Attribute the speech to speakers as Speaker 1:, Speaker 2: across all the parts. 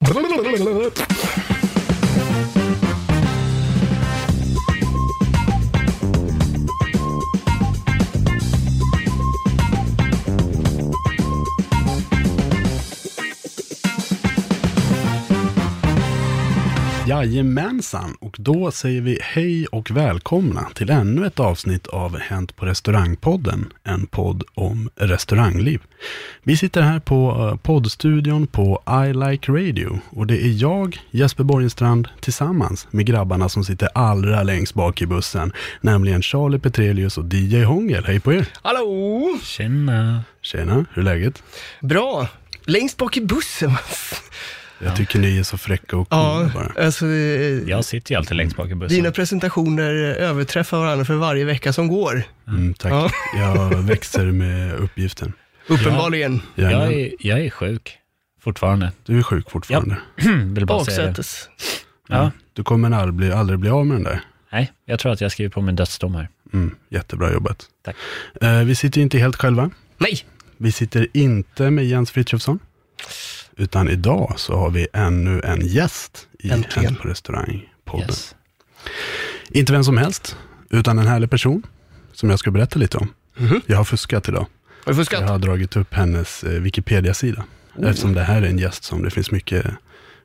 Speaker 1: Blah.
Speaker 2: Jajamensan, och då säger vi hej och välkomna till ännu ett avsnitt av Hänt på restaurangpodden, en podd om restaurangliv. Vi sitter här på eh, poddstudion på I Like Radio och det är jag, Jesper Borgenstrand, tillsammans med grabbarna som sitter allra längst bak i bussen, nämligen Charlie Petrelius och DJ Hångel. Hej på er!
Speaker 3: Hallå!
Speaker 4: Tjena.
Speaker 2: Tjena, hur är läget?
Speaker 3: Bra. Längst bak i bussen.
Speaker 2: Jag tycker ni är så fräcka och coola
Speaker 3: Ja,
Speaker 2: bara.
Speaker 3: alltså, eh,
Speaker 4: Jag sitter ju alltid längst bak i bussen.
Speaker 3: dina presentationer överträffar varandra för varje vecka som går.
Speaker 2: Mm, tack.
Speaker 3: Ja.
Speaker 2: Jag växer med uppgiften.
Speaker 3: Uppenbarligen.
Speaker 2: Gärna.
Speaker 4: jag, är, jag är sjuk fortfarande.
Speaker 2: Du är sjuk fortfarande.
Speaker 4: Vill bara säga det.
Speaker 3: Baksätes.
Speaker 4: Ja.
Speaker 2: Du kommer aldrig bli, aldrig bli av med den där.
Speaker 4: Nej, jag tror att jag skriver på min dödsdom här.
Speaker 2: Mm, jättebra jobbat.
Speaker 4: Tack.
Speaker 2: Eh, vi sitter ju inte helt själva.
Speaker 3: Nej!
Speaker 2: Vi sitter inte med Jens Frithiofsson. Utan idag så har vi ännu en gäst i
Speaker 3: Äntligen.
Speaker 2: På restaurang-podden.
Speaker 4: Yes.
Speaker 2: Inte vem som helst, utan en härlig person som jag ska berätta lite om.
Speaker 3: Mhm.
Speaker 2: Jag har fuskat idag.
Speaker 3: Har du fuskat?
Speaker 2: Jag har dragit upp hennes eh, Wikipedia-sida.
Speaker 3: Oh.
Speaker 2: Eftersom det här är en gäst som det finns mycket,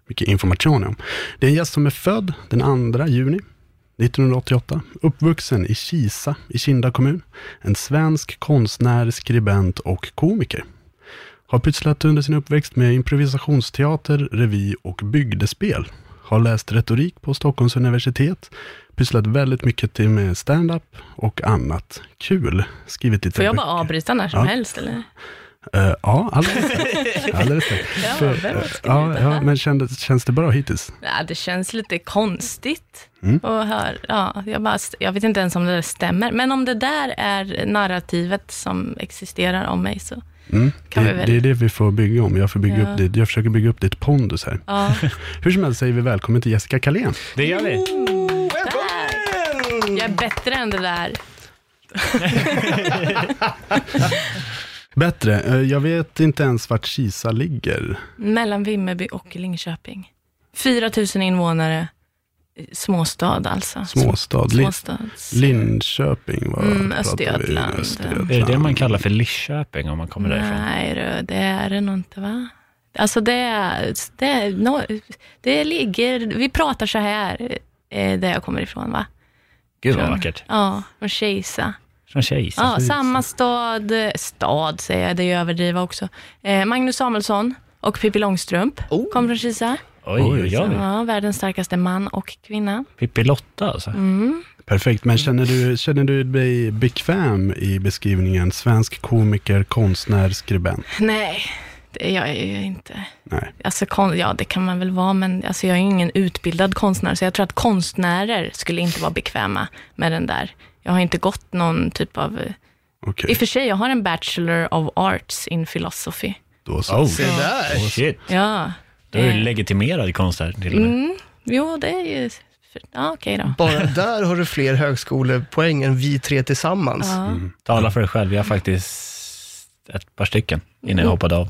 Speaker 2: mycket information om. Det är en gäst som är född den 2 juni 1988. Uppvuxen i Kisa i Kinda kommun. En svensk konstnär, skribent och komiker. Har pysslat under sin uppväxt med improvisationsteater, revy och bygdespel. Har läst retorik på Stockholms universitet. Pysslat väldigt mycket till med stand-up och annat kul. Skrivit lite
Speaker 5: Får jag
Speaker 2: böcker.
Speaker 5: bara avbryta när som
Speaker 2: Ja.
Speaker 5: helst eller?
Speaker 2: Eh, ja, alldeles. Alldeles.
Speaker 5: Ja,
Speaker 2: För, eh, ja, ja, men kändes, känns det bra hittills?
Speaker 5: Ja, det känns lite konstigt
Speaker 2: Mm.
Speaker 5: att höra. Ja, jag, bara, jag vet inte ens om det stämmer. Men om det där är narrativet som existerar om mig så
Speaker 2: Mm.
Speaker 5: Kan
Speaker 2: det,
Speaker 5: vi väl-
Speaker 2: det är det vi får bygga om. Jag, får bygga
Speaker 5: Ja.
Speaker 2: upp ditt, jag försöker bygga upp ditt pondus här.
Speaker 5: ja.
Speaker 2: Hur som helst säger vi välkommen till Jessica Kalén.
Speaker 4: Det gör vi.
Speaker 5: Jag är bättre än det där.
Speaker 2: Bättre, eh, jag vet inte ens vart Kisa ligger.
Speaker 5: Mellan Vimmerby och Linköping. 4 000 invånare. Småstad alltså.
Speaker 2: Småstad.
Speaker 5: Småstads.
Speaker 2: Linköping var
Speaker 5: Mm. Östergötland.
Speaker 2: Östergötland.
Speaker 4: Är det det man kallar för Lidköping om man kommer därifrån?
Speaker 5: Nej, det är det nog inte va? Alltså det, det, no, det ligger, vi pratar så här, eh, där jag kommer ifrån va?
Speaker 4: Gud vad
Speaker 5: Från-
Speaker 4: vackert.
Speaker 5: Ja, från Kisa.
Speaker 4: Från Kisa.
Speaker 5: Ja, samma stad, stad säger jag, det är ju överdriva också. Eh, Magnus Samuelsson och Pippi Långstrump
Speaker 3: Oh.
Speaker 5: kom från Kisa.
Speaker 4: Oj, oj, oj.
Speaker 5: Ja, världens starkaste man och kvinna.
Speaker 4: Pippi Lotta alltså.
Speaker 5: Mm.
Speaker 2: Perfekt, men känner du, känner du dig bekväm i beskrivningen svensk komiker, konstnär, skribent?
Speaker 5: Nej, det är jag ju inte.
Speaker 2: Nej.
Speaker 5: Alltså, kon- ja, det kan man väl vara, men alltså, jag är ju ingen utbildad konstnär, så jag tror att konstnärer skulle inte vara bekväma med den där. Jag har inte gått någon typ av...
Speaker 2: Okej,
Speaker 5: I och för sig, jag har en Bachelor of Arts in Philosophy.
Speaker 2: då så.
Speaker 4: Oh,
Speaker 3: Se där.
Speaker 4: shit.
Speaker 5: Ja.
Speaker 4: Då är du
Speaker 5: Eh,
Speaker 4: legitimerad konstnär till och med.
Speaker 5: Mm, jo, det är ju... Ja, okej då.
Speaker 3: Bara där har du fler högskolepoäng än vi tre tillsammans.
Speaker 5: Ja.
Speaker 4: Tala för dig själv. Jag har faktiskt ett par stycken innan jag hoppade av.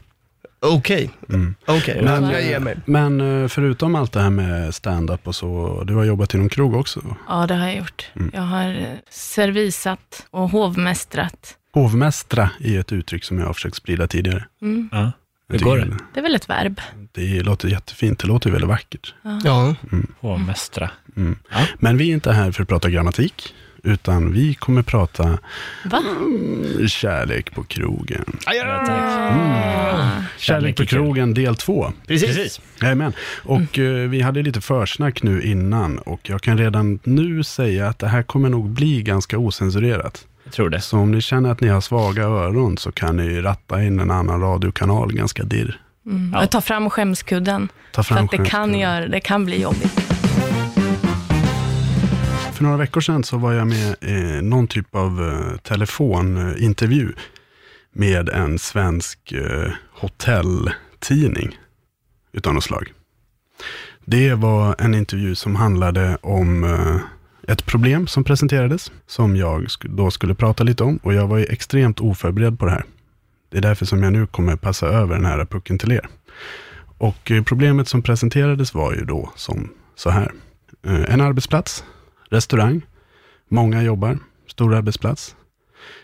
Speaker 3: Okej,
Speaker 2: Mm.
Speaker 3: okej.
Speaker 2: Men-
Speaker 3: jag ger mig.
Speaker 2: Men eh, förutom allt det här med stand-up och så, du har jobbat i någon krog också?
Speaker 5: ja, det har jag gjort. Jag har eh, servisat och hovmästrat.
Speaker 2: Hovmästra är ett uttryck som jag har försökt sprida tidigare.
Speaker 5: Mm.
Speaker 4: Ja. Hur går det?
Speaker 5: Det är väl ett verb?
Speaker 2: Det låter jättefint, det låter väldigt vackert.
Speaker 3: Ja,
Speaker 4: Hovmästra.
Speaker 2: Mm.
Speaker 4: Ja.
Speaker 2: Men vi är inte här för att prata grammatik, utan vi kommer prata
Speaker 5: Va?
Speaker 2: mm, kärlek på krogen.
Speaker 4: Ja, tack.
Speaker 5: Ah.
Speaker 2: Kärlek på krogen del två.
Speaker 3: precis.
Speaker 2: Jajamän. Och
Speaker 5: Mm.
Speaker 2: eh, vi hade lite försnack nu innan och jag kan redan nu säga att det här kommer nog bli ganska osensurerat.
Speaker 4: Jag tror det.
Speaker 2: Så om ni känner att ni har svaga öron så kan ni ratta in en annan radiokanal ganska dirr.
Speaker 5: Mm.
Speaker 4: Ja.
Speaker 5: Jag tar fram skämskudden,
Speaker 2: Ta
Speaker 5: för
Speaker 2: fram
Speaker 5: att det kan, göra, det kan bli jobbigt.
Speaker 2: För några veckor sedan så var jag med i någon typ av eh, telefonintervju med en svensk eh, hotelltidning utav något slag. Det var en intervju som handlade om eh, ett problem som presenterades, som jag då skulle prata lite om. Och jag var ju extremt oförberedd på det här. Det är därför som jag nu kommer passa över den här pucken till er. Och eh, problemet som presenterades var ju då som så här. Eh, en arbetsplats, restaurang, många jobbar, stor arbetsplats.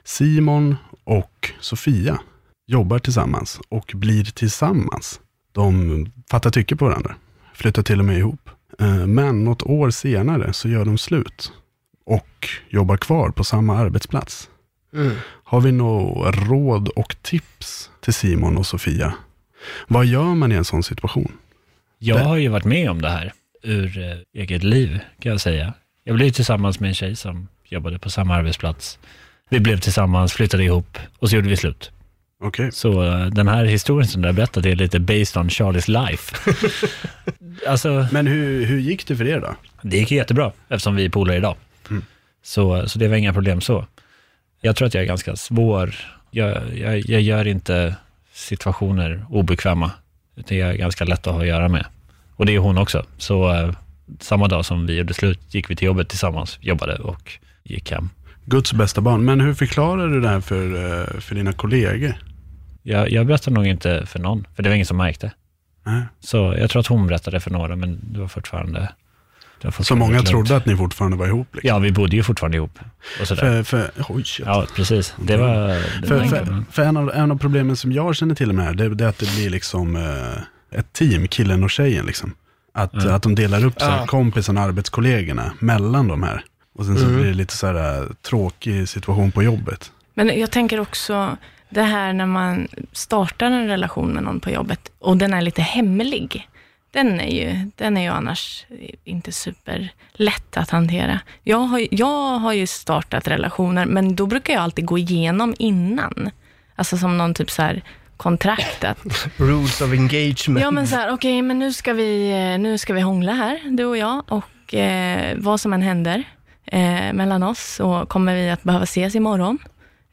Speaker 2: Simon och Sofia jobbar tillsammans och blir tillsammans. De fattar tycke på varandra, flyttar till och med ihop. Eh, Men något år senare så gör de slut och jobbar kvar på samma arbetsplats.
Speaker 3: Mm.
Speaker 2: Har vi några råd och tips till Simon och Sofia? Vad gör man i en sån situation?
Speaker 4: Jag har ju varit med om det här ur eh, eget liv, kan jag säga. Jag blev tillsammans med en tjej som jobbade på samma arbetsplats. Vi blev tillsammans, flyttade ihop och så gjorde vi slut.
Speaker 2: Okej,
Speaker 4: Så eh, den här historien som du har berättat är lite based on Charlies life. alltså,
Speaker 2: men hur, hur gick det för er då?
Speaker 4: det gick jättebra eftersom vi är polare idag.
Speaker 2: Mm.
Speaker 4: Så, så det var inga problem så. Jag tror att jag är ganska svår. Jag, jag, jag gör inte situationer obekväma, utan jag är ganska lätt att ha att göra med. Och det är hon också. Så eh, samma dag som vi gjorde slut gick vi till jobbet tillsammans, jobbade och gick hem.
Speaker 2: Guds bästa barn. Men hur förklarar du det här för, eh, för dina kollegor?
Speaker 4: Jag, jag berättade nog inte för någon, för det var ingen som märkte.
Speaker 2: Nej.
Speaker 4: Så jag tror att hon berättade för några, men det var fortfarande... Det var
Speaker 2: Så
Speaker 4: fortfarande
Speaker 2: många
Speaker 4: lugnt.
Speaker 2: trodde att ni fortfarande var ihop? Liksom.
Speaker 4: Ja, vi bodde ju fortfarande ihop. Och sådär.
Speaker 2: För, för, oj.
Speaker 4: Ja, precis. Det var... Det
Speaker 2: för,
Speaker 4: var
Speaker 2: för, för en, av, en av problemen som jag känner till med det här, det, är att det blir liksom eh, ett team, killen och tjejen. Liksom. Att,
Speaker 4: Mm.
Speaker 2: att de delar upp sig,
Speaker 3: Ja.
Speaker 2: kompisarna och arbetskollegorna mellan de här. Och sen så
Speaker 3: Mm.
Speaker 2: blir det lite så här eh, tråkig situation på jobbet.
Speaker 5: Men jag tänker också, det här när man startar en relation med någon på jobbet och den är lite hemlig. Den är ju, den är ju annars inte superlätt att hantera. Jag har, jag har ju startat relationer, men då brukar jag alltid gå igenom innan. Alltså som någon typ så här kontrakt. Att,
Speaker 3: Rules of engagement.
Speaker 5: ja men så här, okej, men nu ska, vi, nu ska vi hångla här, du och jag. Och eh, vad som än händer eh, mellan oss så kommer vi att behöva ses imorgon.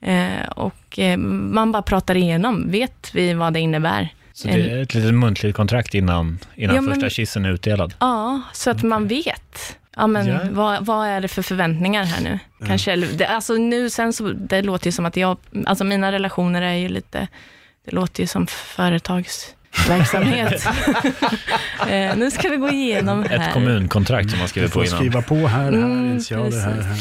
Speaker 5: Eh, och eh, man bara pratar igenom, vet vi vad det innebär?
Speaker 4: Så det är ett litet muntligt kontrakt innan, innan
Speaker 5: Ja, men-
Speaker 4: första kyssen är utdelad.
Speaker 5: Ja, så att man vet. Ja, men
Speaker 4: Ja.
Speaker 5: vad, vad är det för förväntningar här nu? Kanske, eller, det, alltså nu sen så, det låter ju som att jag, alltså mina relationer är ju lite, det låter ju som företagsverksamhet. eh, nu ska vi gå igenom här.
Speaker 4: Ett kommunkontrakt som man
Speaker 2: Du
Speaker 4: skriver på
Speaker 2: får
Speaker 4: innan.
Speaker 2: skriva på här, här,
Speaker 5: Mm,
Speaker 2: initialer, här, här.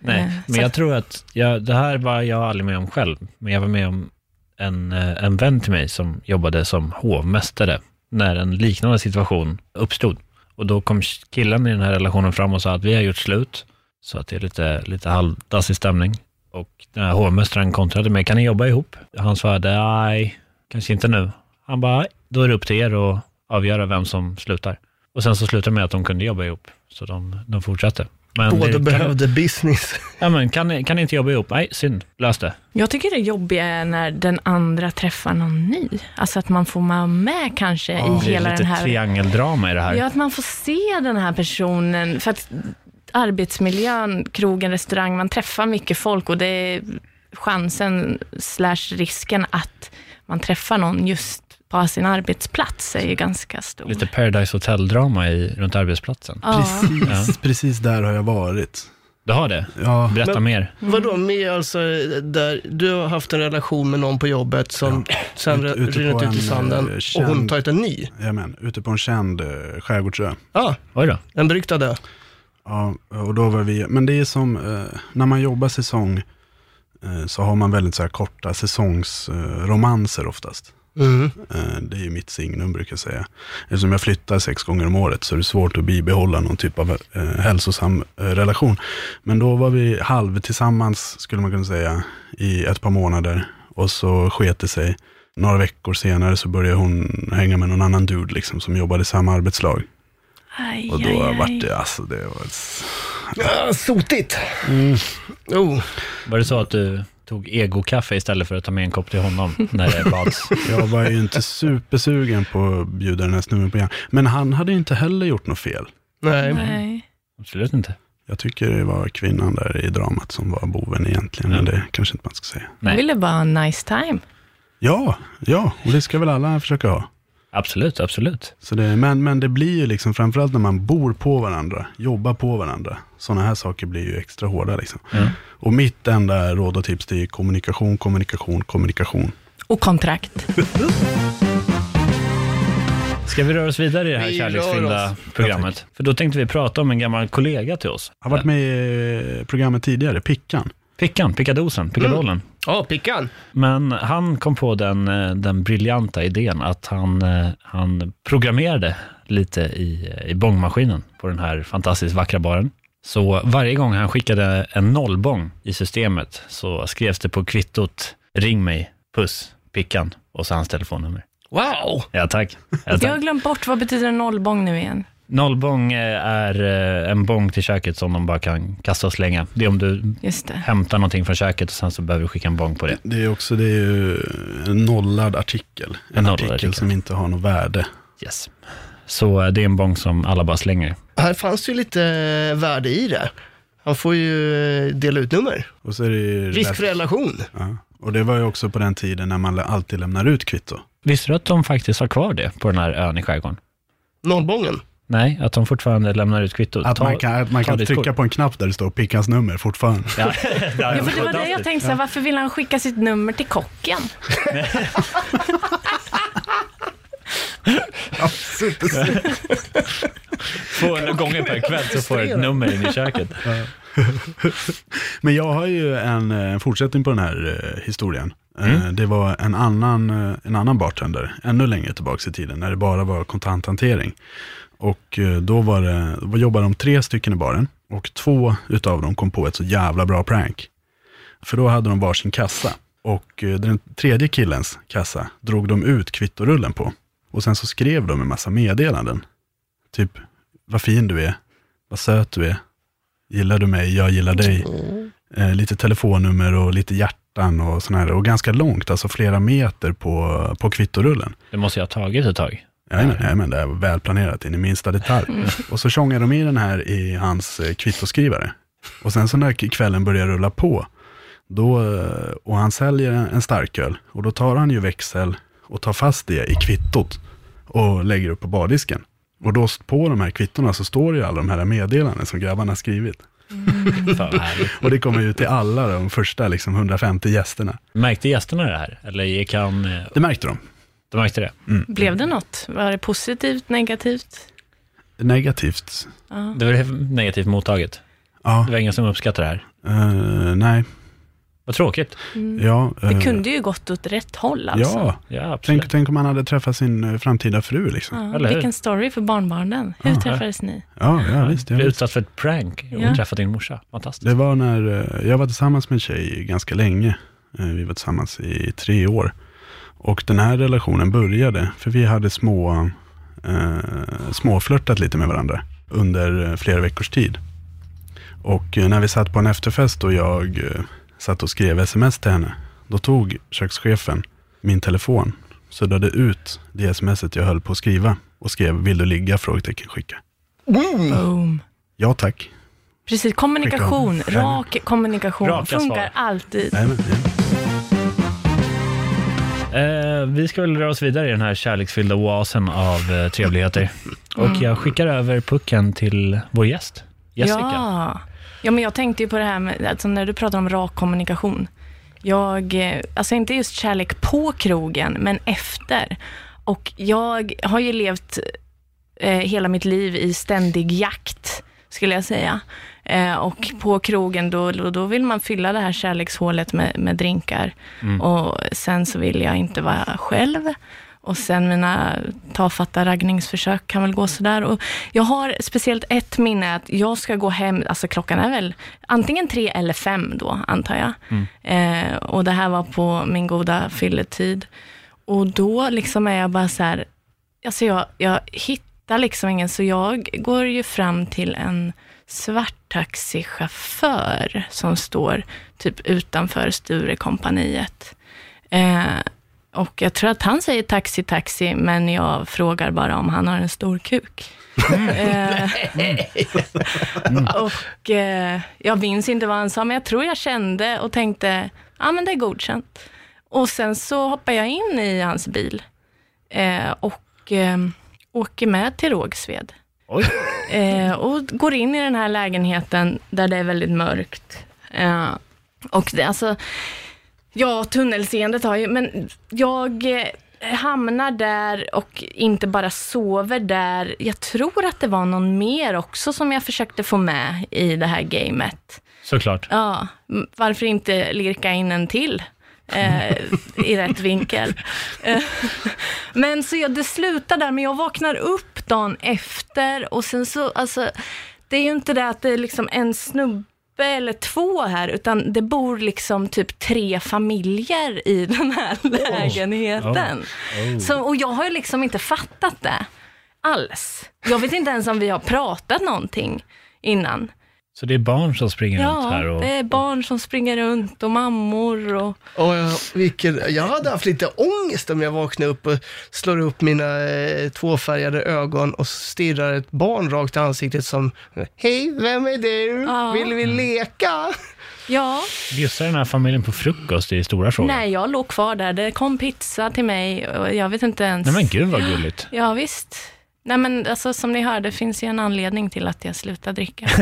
Speaker 4: Nej,
Speaker 5: Eh,
Speaker 4: men jag tror att, jag, det här var jag aldrig med om själv, men jag var med om en, eh, en vän till mig som jobbade som hovmästare när en liknande situation uppstod. Och då kom killen i den här relationen fram och sa att vi har gjort slut, så att det är lite, lite halvdassig stämning. Och den här hovmästaren kontrade med, kan ni jobba ihop? Han svarade, nej, kanske inte nu. Han bara, då är det upp till er att avgöra vem som slutar. Och sen så slutade det med att de kunde jobba ihop, så de, de fortsatte. Men
Speaker 3: Båda
Speaker 4: det- kan,
Speaker 3: behövde business.
Speaker 4: ja, men kan, ni- kan ni inte jobba ihop? Nej, synd, lös det.
Speaker 5: Jag tycker det jobbiga är när den andra träffar någon ny. Alltså att man får vara med kanske i
Speaker 4: Det är
Speaker 5: hela
Speaker 4: lite
Speaker 5: den här...
Speaker 4: triangeldrama i det här.
Speaker 5: Ja, att man får se den här personen. För att arbetsmiljön, krogen, restaurang, man träffar mycket folk och det är chansen slash risken att man träffar någon just på sin arbetsplats är ju ganska stor.
Speaker 4: Lite Paradise Hotel-drama i, runt arbetsplatsen.
Speaker 5: Ja.
Speaker 2: Precis, precis där har jag varit.
Speaker 4: Du har det?
Speaker 2: Ja,
Speaker 4: Berätta
Speaker 3: Men-
Speaker 4: mer.
Speaker 3: Vadå, med alltså, där, du har haft en relation med någon på jobbet som sen
Speaker 2: Ute- ute
Speaker 3: ut i
Speaker 2: en,
Speaker 3: sanden
Speaker 2: eh,
Speaker 3: och hon
Speaker 2: känd-
Speaker 3: tagit en ny.
Speaker 2: jajamän, ute på en känd eh, skärgårdsö.
Speaker 3: Ja,
Speaker 4: Oj då.
Speaker 3: den beryktade.
Speaker 2: Ja, och då var vi, men det är som, eh, när man jobbar säsong eh, så har man väldigt så här korta säsongsromanser eh, romanser oftast.
Speaker 3: Mm.
Speaker 2: Eh, det är ju mitt signum brukar jag säga. Eftersom jag flyttar sex gånger om året så är det svårt att bibehålla någon typ av eh, hälsosam eh, relation. Men då var vi halv tillsammans, skulle man kunna säga, i ett par månader. Och så sket det sig. Några veckor senare så började hon hänga med någon annan dude liksom, som jobbade i samma arbetslag.
Speaker 5: Aj,
Speaker 2: Och då
Speaker 5: aj, aj.
Speaker 2: vart det, alltså det var...
Speaker 3: Ja, sotigt.
Speaker 2: Mm.
Speaker 3: Oh.
Speaker 4: Var det så att du tog egokaffe istället för att ta med en kopp till honom när det bads?
Speaker 2: Jag var ju inte supersugen på att bjuda den här snubben på igen. Men han hade ju inte heller gjort något fel.
Speaker 3: Nej.
Speaker 5: Nej.
Speaker 4: Absolut inte.
Speaker 2: Jag tycker det var kvinnan där i dramat som var boven egentligen, men det kanske inte man ska säga.
Speaker 5: Jag ville bara ha en nice time.
Speaker 2: Ja, ja, och det ska väl alla försöka ha.
Speaker 4: Absolut, absolut.
Speaker 2: Så det, men, men det blir ju liksom, framförallt när man bor på varandra, jobbar på varandra, sådana här saker blir ju extra hårda liksom.
Speaker 4: Ja.
Speaker 2: Och mitt enda råd och tips det är kommunikation, kommunikation, kommunikation.
Speaker 5: Och kontrakt.
Speaker 4: Ska vi röra oss vidare i det här
Speaker 3: Vi
Speaker 4: kärleksfyllda programmet? För då tänkte vi prata om en gammal kollega till oss.
Speaker 2: Jag har varit med i programmet tidigare, Pickan.
Speaker 4: Pickan, pickadosen, pickadollen.
Speaker 3: Ja, pickan.
Speaker 4: Men han kom på den, eh, den briljanta idén att han, eh, han programmerade lite i, i bångmaskinen på den här fantastiskt vackra baren. Så varje gång han skickade en nollbång i systemet så skrevs det på kvittot ring mig, puss, pickan och så hans telefonnummer.
Speaker 3: Wow!
Speaker 4: Ja tack. Ja,
Speaker 5: Jag har
Speaker 4: tack.
Speaker 5: glömt bort, vad betyder en nollbång nu igen?
Speaker 4: Nollbång eh, är eh, en bång till köket som de bara kan kasta och slänga. Det är om du
Speaker 5: Just det.
Speaker 4: hämtar någonting från köket och sen så behöver du skicka en bång på det.
Speaker 2: Det är också det är ju en nollad artikel. En,
Speaker 4: En nollad
Speaker 2: artikel,
Speaker 4: artikel.
Speaker 2: som inte har något värde.
Speaker 4: Yes. Så eh, det är en bång som alla bara slänger.
Speaker 3: Här fanns ju lite värde i det. Han får ju dela ut nummer.
Speaker 2: Och så är det ju
Speaker 3: Risk för relation.
Speaker 2: Ja. Och det var ju också på den tiden när man alltid lämnar ut kvitto.
Speaker 4: Visste du att de faktiskt har kvar det på den här ön i skärgården?
Speaker 3: Nollbången.
Speaker 4: Nej, att de fortfarande lämnar ut kvittot.
Speaker 2: Att
Speaker 4: Ta-
Speaker 2: man kan, att man kan trycka
Speaker 4: kort.
Speaker 2: på en knapp där det står Pickans nummer fortfarande.
Speaker 4: Ja,
Speaker 5: Ja, för det var det jag tänkte, så här, varför vill han skicka sitt nummer till kocken?
Speaker 4: Två gånger per kväll så får du ett nummer in i köket.
Speaker 2: Men jag har ju en, eh, en fortsättning på den här eh, historien. Eh, Det var en annan, eh, en annan bartender, ännu längre tillbaka i tiden, när det bara var kontanthantering. Och eh, då, var det, då jobbade de tre stycken i baren och två utav dem kom på ett så jävla bra prank. För då hade de varsin kassa och eh, den tredje killens kassa drog de ut kvittorullen på. Och sen så skrev de en massa meddelanden. Typ, vad fin du är, vad söt du är, gillar du mig, jag gillar dig. Eh, lite telefonnummer och lite hjärtan och sådär. Och ganska långt, alltså flera meter på, på kvittorullen.
Speaker 4: Det måste jag ha tagit ett tag.
Speaker 2: Ja, nej, men det är välplanerat in i minsta detalj. Och så tjongar de i den här i hans eh, kvittoskrivare. Och sen så när kvällen börjar rulla på, då, eh, och han säljer en, starköl, och då tar han ju växel och tar fast det i kvittot och lägger upp på bardisken. Och då på de här kvittorna så står det ju alla de här meddelanden som grabbarna har skrivit.
Speaker 4: Härligt.
Speaker 2: Och det kommer ut till alla de första liksom 150 gästerna.
Speaker 4: Märkte gästerna det här? Eller gick han... eh,
Speaker 2: Det märkte de.
Speaker 4: De märkte det?
Speaker 5: Blev det något? Var det positivt, negativt?
Speaker 2: Negativt.
Speaker 5: Ja.
Speaker 4: Det var negativt mottaget.
Speaker 2: Ja,
Speaker 4: Det var ingen som uppskattade det här.
Speaker 2: eh, nej.
Speaker 4: Vad tråkigt.
Speaker 2: Ja,
Speaker 5: Det
Speaker 2: eh,
Speaker 5: kunde ju gått åt rätt håll alltså.
Speaker 2: Ja,
Speaker 4: Ja, absolut.
Speaker 2: tänk, tänk om han hade träffat sin eh, framtida fru liksom.
Speaker 5: Ja, vilken story för barnbarnen. Hur
Speaker 2: Ja.
Speaker 5: träffades ni?
Speaker 2: Ja, ja visst. Ja,
Speaker 4: Blev utsatt för ett prank och
Speaker 5: Ja.
Speaker 4: träffat din morsa. Fantastiskt.
Speaker 2: Det var när jag var tillsammans med en tjej ganska länge. Vi var tillsammans i tre år. Och den här relationen började, för vi hade små, eh, småflörtat lite med varandra under flera veckors tid. Och eh, när vi satt på en efterfest och jag eh, satt och skrev sms till henne, då tog kökschefen min telefon, suddade ut det smset jag höll på att skriva och skrev vill du ligga? Frågetecken skicka.
Speaker 5: Boom.
Speaker 2: Ja tack.
Speaker 5: Precis, kommunikation. Rak kommunikation.
Speaker 4: Raka
Speaker 5: Funkar
Speaker 4: svar.
Speaker 5: alltid.
Speaker 2: Jajamän, jajamän.
Speaker 4: Eh, vi ska väl röra oss vidare i den här kärleksfyllda oasen av eh, trevligheter. Och jag skickar över pucken till vår gäst, Jessica.
Speaker 5: Ja. ja, men jag tänkte ju på det här med, alltså när du pratar om rak kommunikation. Jag, eh, alltså inte just kärlek på krogen, men efter. Och jag har ju levt eh, hela mitt liv i ständig jakt, skulle jag säga. Eh, och på krogen, då, då vill man fylla det här kärlekshålet med, med drinkar. Och sen så vill jag inte vara själv. Och sen mina tafatta raggningsförsök kan väl gå sådär. Och jag har speciellt ett minne att jag ska gå hem, alltså klockan är väl antingen tre eller fem då, antar jag. Eh, och det här var på min goda fylletid. Och då liksom är jag bara så här, alltså jag, jag hittar liksom ingen, så jag går ju fram till en svart taxichaufför som står typ utanför Sturekompaniet. Eh, och jag tror att han säger taxi, taxi, men jag frågar bara om han har en stor kuk. Eh, och eh, jag minns inte vad han sa, men jag tror jag kände och tänkte, ja men det är godkänt. Och sen så hoppar jag in i hans bil eh, och eh, åker med till Rågsved. Eh, och går in i den här lägenheten där det är väldigt mörkt. Eh, och det, alltså, ja, tunnelseendet har ju, men jag eh, hamnar där och inte bara sover där. Jag tror att det var någon mer också som jag försökte få med i det här gamet.
Speaker 4: Såklart.
Speaker 5: Ja, varför inte lirka in en till eh, i rätt vinkel? Eh, men så jag, det slutar där, men jag vaknar upp dagen efter och sen så, alltså, det är ju inte det att det är liksom en snubbe eller två här, utan det bor liksom typ tre familjer i den här lägenheten. Så, och jag har ju liksom inte fattat det alls. Jag vet inte ens om vi har pratat någonting innan.
Speaker 4: Så det är barn som springer runt
Speaker 5: Ja,
Speaker 4: här och...
Speaker 5: det är barn som springer runt och mammor och...
Speaker 3: Och jag, vilken, jag hade haft lite ångest om jag vaknade upp och slår upp mina eh, tvåfärgade ögon och stirrar ett barn rakt i ansiktet som Hej, vem är du?
Speaker 5: Ja.
Speaker 3: Vill vi leka?
Speaker 5: Ja,
Speaker 4: Bjussar den här familjen på frukost? Det är stora frågor.
Speaker 5: nej, jag låg kvar där. Det kom pizza till mig och jag vet inte ens...
Speaker 4: Nej men gud vad gulligt.
Speaker 5: Ja, visst. Nej, men alltså, som ni hör, det finns ju en anledning till att jag slutade dricka.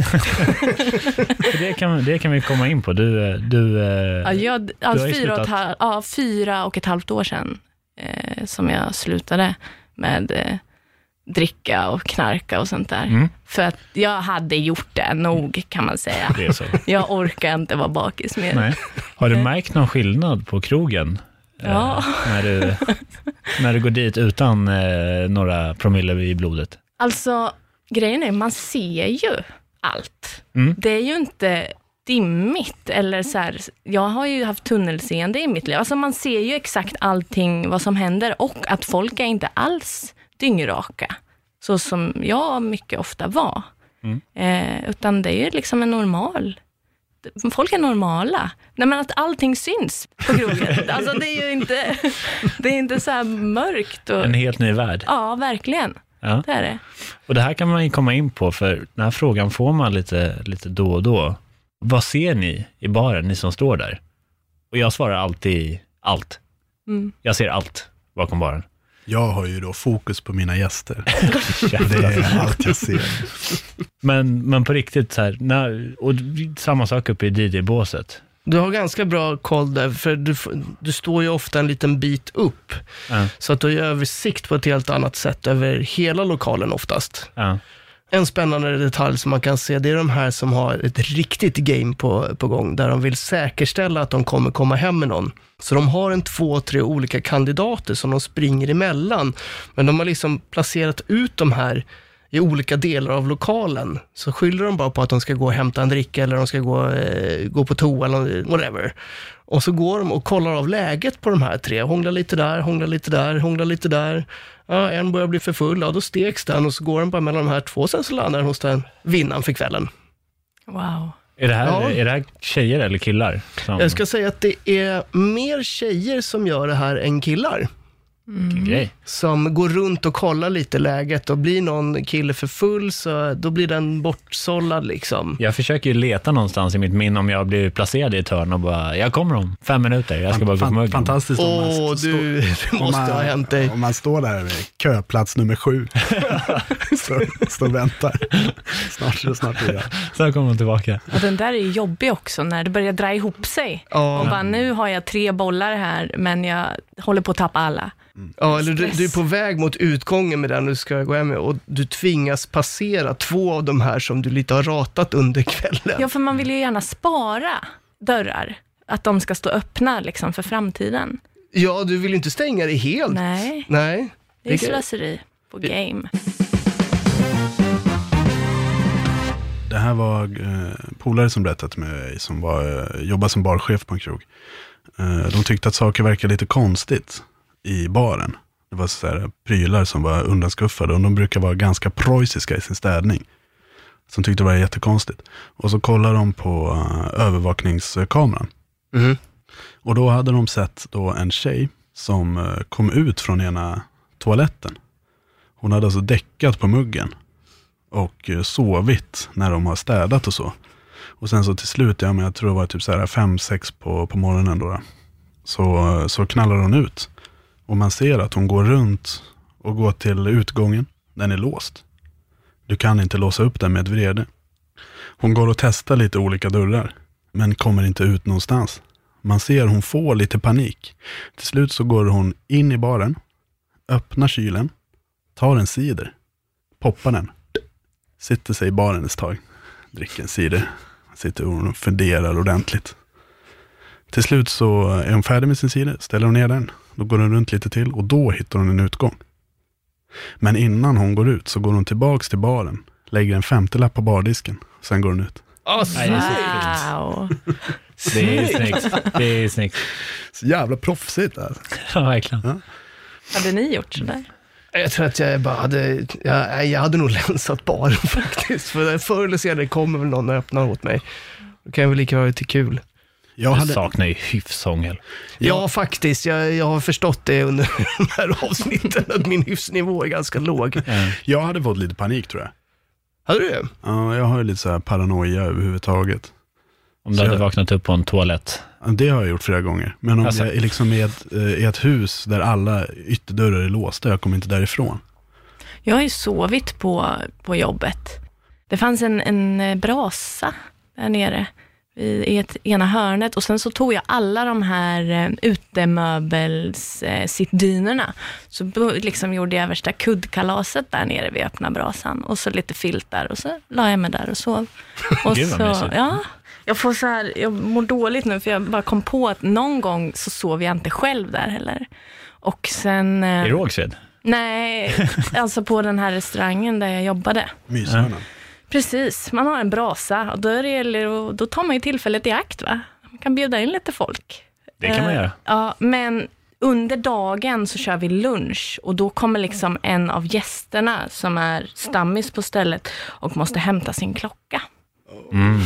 Speaker 4: Det, kan, det kan vi komma in på. Du, eh, du, eh,
Speaker 5: Ja, jag,
Speaker 4: du
Speaker 5: alltså,
Speaker 4: har
Speaker 5: fyra, och ett halv, ja, fyra och ett halvt år sedan eh, som jag slutade med eh, dricka och knarka och sånt där.
Speaker 4: Mm.
Speaker 5: För att jag hade gjort det nog, kan man säga.
Speaker 4: Det är så.
Speaker 5: Jag orkar inte vara bakis mer.
Speaker 4: Nej. Har du märkt någon skillnad på krogen? Eh,
Speaker 5: Ja.
Speaker 4: när, du, när du går dit utan eh, några promille i blodet?
Speaker 5: Alltså, grejen är, man ser ju allt.
Speaker 4: Mm.
Speaker 5: Det är ju inte dimmigt eller så här, jag har ju haft tunnelseende i mitt liv. Alltså man ser ju exakt allting, vad som händer och att folk är inte alls dyngraka. Så som jag mycket ofta var.
Speaker 4: Mm.
Speaker 5: Eh, utan det är ju liksom en normal Folk är normala. Nej, men att allting syns på krogen. alltså det är ju inte, det är inte så mörkt. Och,
Speaker 4: En helt ny värld.
Speaker 5: ja, verkligen.
Speaker 4: Ja.
Speaker 5: Det är det.
Speaker 4: Och det här kan man ju komma in på, för den här frågan får man lite, lite då och då. Vad ser ni i baren, ni som står där? Och jag svarar alltid allt.
Speaker 5: Mm.
Speaker 4: Jag ser allt bakom baren.
Speaker 2: Jag har ju då fokus på mina gäster. Det är allt jag ser.
Speaker 4: Men, men på riktigt, så här, när, och samma sak uppe i DJ-båset.
Speaker 3: Du har ganska bra koll där, för du, du står ju ofta en liten bit upp.
Speaker 4: Ja,
Speaker 3: Så att du har översikt på ett helt annat sätt över hela lokalen oftast.
Speaker 4: ja.
Speaker 3: En spännande detalj som man kan se, det är de här som har ett riktigt game på, på gång, där de vill säkerställa att de kommer komma hem med någon. Så de har en två, tre olika kandidater som de springer emellan, men de har liksom placerat ut de här i olika delar av lokalen. Så skyller de bara på att de ska gå och hämta en dricka eller de ska gå, eh, gå på toa eller whatever. Och så går de och kollar av läget på de här tre. Hånglar lite där, hånglar lite där, hånglar lite där. Ja, en börjar bli för full, ja då steks den och så går den bara mellan de här två, sen så landar den hos den vinnaren för kvällen.
Speaker 5: Wow.
Speaker 4: Är det här,
Speaker 3: Ja.
Speaker 4: är det här tjejer eller killar? Som,
Speaker 3: Jag ska säga att det är mer tjejer som gör det här än killar.
Speaker 4: Vilken grej.
Speaker 3: Som går runt och kollar lite läget och blir någon kille för full så då blir den bortsållad liksom.
Speaker 4: Jag försöker ju leta någonstans i mitt minne om jag blir placerad i ett hörn och bara, jag kommer om fem minuter, jag ska bara gå på
Speaker 2: Fan,
Speaker 4: muggen.
Speaker 2: fantastiskt om man
Speaker 3: Åh, du, det
Speaker 2: om
Speaker 3: måste
Speaker 2: man,
Speaker 3: ha hänt dig.
Speaker 2: Om man står där vid köplats nummer sju, står stå och väntar. Snart snart är det.
Speaker 4: Sen kommer de tillbaka.
Speaker 5: Och den där är ju jobbig också, när det börjar dra ihop sig.
Speaker 3: Ja.
Speaker 5: Och bara, nu har jag tre bollar här, men jag håller på att tappa alla.
Speaker 3: Ja, eller du, du är på väg mot utgången med den du ska gå hem med och du tvingas passera två av de här som du lite har ratat under kvällen.
Speaker 5: Ja, för man vill ju gärna spara dörrar. Att de ska stå öppna liksom, för framtiden.
Speaker 3: Ja, du vill ju inte stänga det helt.
Speaker 5: Nej,
Speaker 3: Nej.
Speaker 5: det är slöseri på game.
Speaker 2: Det här var eh, polare som berättade till mig, som var, eh, jobbade som barchef på en krog. Eh, de tyckte att saker verkade lite konstigt i baren. Det var så här prylar som var undanskuffade och de brukar vara ganska preussiska i sin städning. Som tyckte det var jättekonstigt. Och så kollade de på eh, övervakningskameran.
Speaker 3: Mhm.
Speaker 2: Och då hade de sett då en tjej som eh, kom ut från ena toaletten. Hon hade alltså däckat på muggen och eh, sovit när de har städat och så. Och sen så till slut, ja men jag tror det var typ så här fem, sex på, på morgonen då, då. Så, så knallar hon ut. Och man ser att hon går runt och går till utgången. Den är låst. Du kan inte låsa upp den med ett vrede. Hon går och testar lite olika dörrar, men kommer inte ut någonstans. Man ser hon får lite panik. Till slut så går hon in i baren, öppnar kylen, tar en cider, poppar den, sitter sig i baren ett tag, dricker en cider, sitter och funderar ordentligt. Till slut så är hon färdig med sin cider, ställer hon ner den, då går hon runt lite till och då hittar hon en utgång. Men innan hon går ut så går hon tillbaks till baren, lägger en femtiolapp på bardisken, sen går hon ut.
Speaker 4: Det så
Speaker 5: Wow.
Speaker 4: Det är snyggt. Det är snyggt.
Speaker 2: Så jävla proffsigt alltså.
Speaker 4: Ja, verkligen.
Speaker 5: Hade ni gjort sådär?
Speaker 3: Jag tror att jag bara hade, jag, jag hade nog länsat baren faktiskt. För förr eller senare kommer väl någon och öppnar åt mig. Då kan jag väl lika göra det till kul.
Speaker 2: Jag hade,
Speaker 4: saknar ju hyfsångel.
Speaker 3: Ja, faktiskt. Jag, jag har förstått det under de här avsnitten, att min hyfsnivå är ganska låg.
Speaker 2: jag hade fått lite panik tror jag.
Speaker 3: Hade du det?
Speaker 2: Ja, jag har ju lite så här paranoia överhuvudtaget.
Speaker 4: Om du
Speaker 2: Så
Speaker 4: hade
Speaker 2: jag-
Speaker 4: vaknat upp på en toalett.
Speaker 2: Ja, Det har jag gjort flera gånger. Men om
Speaker 4: Alltså.
Speaker 2: jag är liksom i ett, eh, i ett hus där alla ytterdörrar är låsta, jag kommer inte därifrån.
Speaker 5: Jag har ju sovit på, på jobbet. Det fanns en, en eh, brasa där nere i, ett ena hörnet och sen så tog jag alla de här eh, utemöbels eh. Så liksom gjorde jag värsta kuddkalaset där nere vid öppna brasan och så lite filtar och så la jag mig där och sov. Och
Speaker 4: Gud,
Speaker 5: så,
Speaker 4: mysigt.
Speaker 5: ja, jag får så här, jag mår dåligt nu för jag bara kom på att någon gång så sov jag inte själv där heller. Och sen... eh,
Speaker 4: I Rågsved?
Speaker 5: Nej, alltså på den här restaurangen där jag jobbade.
Speaker 2: Myshörnan.
Speaker 5: Precis, man har en brasa och då, är det, gäller- då tar man ju tillfället i akt. Va? Man kan bjuda in lite folk.
Speaker 4: Det kan man
Speaker 5: Eh,
Speaker 4: göra.
Speaker 5: Ja, men under dagen så kör vi lunch och då kommer liksom en av gästerna som är stammis på stället och måste hämta sin klocka.
Speaker 4: Mm.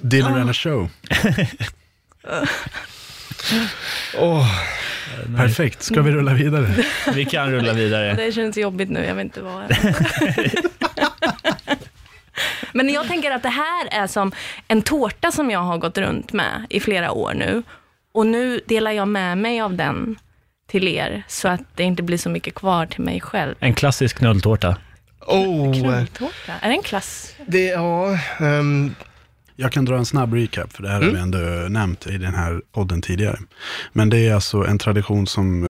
Speaker 2: Dinner and a show. Perfekt, ska vi rulla vidare?
Speaker 4: Vi kan rulla vidare.
Speaker 5: Det känns jobbigt nu, jag vet inte vad. Men jag tänker att det här är som en tårta som jag har gått runt med i flera år nu. Och nu delar jag med mig av den till er, så att det inte blir så mycket kvar till mig själv.
Speaker 4: En klassisk knulltårta.
Speaker 3: oh.
Speaker 5: Knulltårta, är det en klass?
Speaker 3: Det, ja, ehm,
Speaker 2: Jag kan dra en snabb recap, för det här har vi
Speaker 3: Mm.
Speaker 2: ändå nämnt i den här podden tidigare. Men det är alltså en tradition som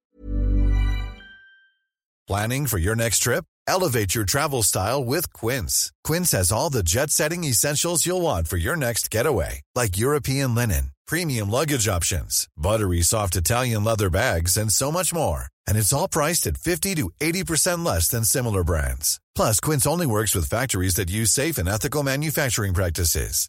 Speaker 6: Planning for your next trip? Elevate your travel style with Quince. Quince has all the jet setting essentials you'll want for your next getaway, like European linen, premium luggage options, buttery soft Italian leather bags, and so much more. And it's all priced at 50 to 80% less than similar brands. Plus, Quince only works with factories that use safe and ethical manufacturing practices.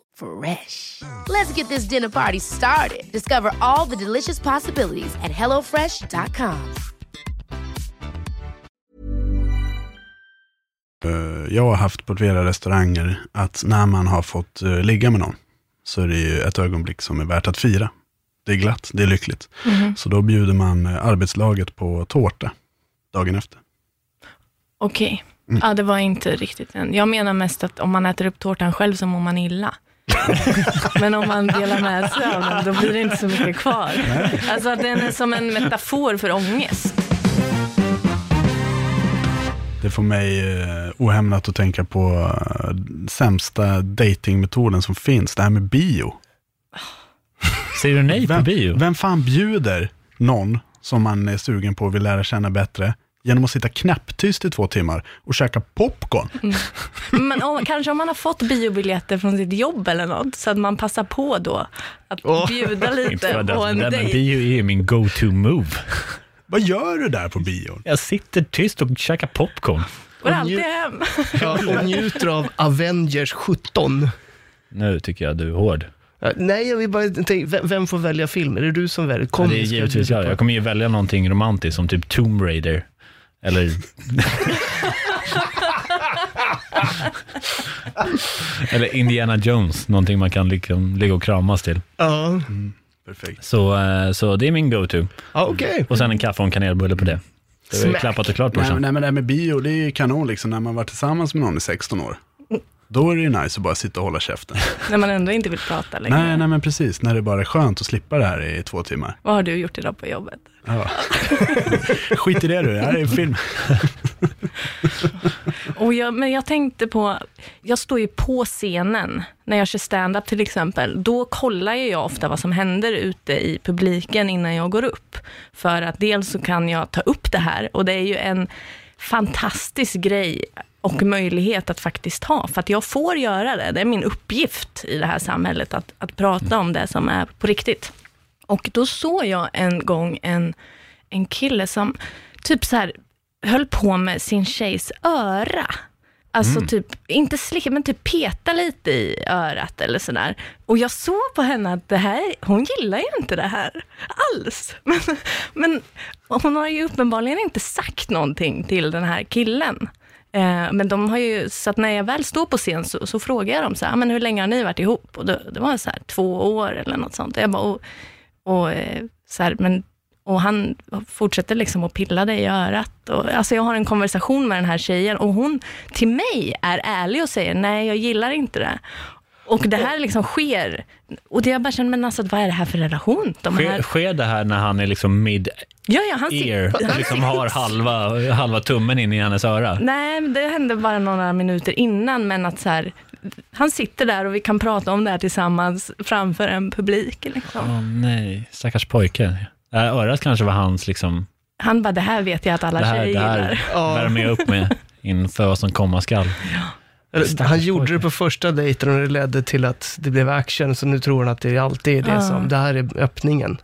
Speaker 7: Fresh. Let's get this dinner party started. Discover all the delicious possibilities at hellofresh.com.
Speaker 2: Eh, Jag har haft på flera restauranger att när man har fått eh, ligga med någon, så är det ju ett ögonblick som är värt att fira. Det är glatt, det är lyckligt.
Speaker 5: Mhm.
Speaker 2: Så då bjuder man eh, arbetslaget på tårta dagen efter.
Speaker 5: Okej.
Speaker 2: Mm.
Speaker 5: Ja, det var inte riktigt en. Jag menar mest att om man äter upp tårtan själv så mår man illa. Men om man delar med sig av den, då blir det inte så mycket kvar. Alltså att den är som en metafor för ångest.
Speaker 2: Det får mig eh, ohämmat att tänka på eh, sämsta datingmetoden som finns, det här med bio.
Speaker 4: Säger du nej
Speaker 2: vem,
Speaker 4: på bio?
Speaker 2: Vem fan bjuder någon som man är sugen på och vill lära känna bättre genom att sitta knäpptyst i två timmar och käka popcorn?
Speaker 5: Men om, kanske om man har fått biobiljetter från sitt jobb eller något, så att man passar på då att bjuda
Speaker 4: Inte
Speaker 5: lite på
Speaker 4: det,
Speaker 5: en dejt.
Speaker 4: bio är ju min go-to move.
Speaker 2: Vad gör du där på bion?
Speaker 4: Jag sitter tyst och käkar popcorn.
Speaker 5: Går alltid hem.
Speaker 3: Ja, och njuter av Avengers 17.
Speaker 4: Nu tycker jag du är hård.
Speaker 3: Ja, Nej, jag vill bara tänka, vem, får välja film? Är det du som väljer?
Speaker 4: Ja, det är givetvis
Speaker 3: bjuda
Speaker 4: jag. Jag kommer ju välja någonting romantiskt som typ Tomb Raider. Eller... Eller Indiana Jones, någonting man kan liksom ligga och kramas till.
Speaker 3: Ja,
Speaker 2: Perfekt.
Speaker 4: Så, eh, så det är min go-to.
Speaker 3: ja okej.
Speaker 4: Och sen en kaffe och en kanelbulle på det. Det är klappat och klart
Speaker 2: Nej,
Speaker 4: brorsan.
Speaker 2: nej, men det här med bio, det är ju kanon liksom när man varit tillsammans med någon i 16 år. Då är det ju nice att bara sitta och hålla käften.
Speaker 5: När man ändå inte vill prata längre.
Speaker 2: nej, nej, men precis. När det bara är skönt att slippa det här i två timmar.
Speaker 5: Vad har du gjort idag på jobbet?
Speaker 2: Ja. Skit i det du, det här är en film.
Speaker 5: Och jag, men jag tänkte på, jag står ju på scenen när jag kör stand-up till exempel. Då kollar ju jag ofta vad som händer ute i publiken innan jag går upp. För att dels så kan jag ta upp det här och det är ju en fantastisk grej och möjlighet att faktiskt ha. För att jag får göra det. Det är min uppgift i det här samhället att, att prata om det som är på riktigt. Och då såg jag en gång en, en kille som typ så här höll på med sin tjejs öra. Alltså
Speaker 4: Mm.
Speaker 5: typ, inte slicka, men typ peta lite i örat eller sådär. Och jag såg på henne att det här, hon gillar ju inte det här alls. Men, men hon har ju uppenbarligen inte sagt någonting till den här killen. Eh, men de har ju, så att när jag väl står på scen så, så frågar jag dem så här, "Ah, men hur länge har ni varit ihop? Och det, det var så här två år eller något sånt. Och jag bara, och, och, eh, så här, men, och han fortsätter liksom att pilla dig i örat. Och, alltså jag har en konversation med den här tjejen och hon till mig är ärlig och säger, nej jag gillar inte det. Och det här liksom sker. Och det jag bara känner, men alltså vad är det här för relation? De
Speaker 4: Sker,
Speaker 5: här,
Speaker 4: sker det här när han är liksom mid-ear,
Speaker 5: ja, ja, han sitter- han
Speaker 4: liksom har halva, halva tummen in i hennes öra?
Speaker 5: Nej, men det hände bara några minuter innan, men att så här, han sitter där och vi kan prata om det här tillsammans framför en publik. Liksom.
Speaker 4: Åh nej, stackars pojke. Äh, örat kanske var hans, liksom,
Speaker 5: Han bara, det här vet jag att alla
Speaker 4: det här,
Speaker 5: tjejer
Speaker 4: det här
Speaker 5: gillar.
Speaker 4: värmer jag upp med inför vad som komma skall. Stackars
Speaker 3: han gjorde
Speaker 4: pojke.
Speaker 3: det på första dejten och det ledde till att det blev action, så nu tror han att det alltid är det
Speaker 5: Ja.
Speaker 3: som, det här är öppningen.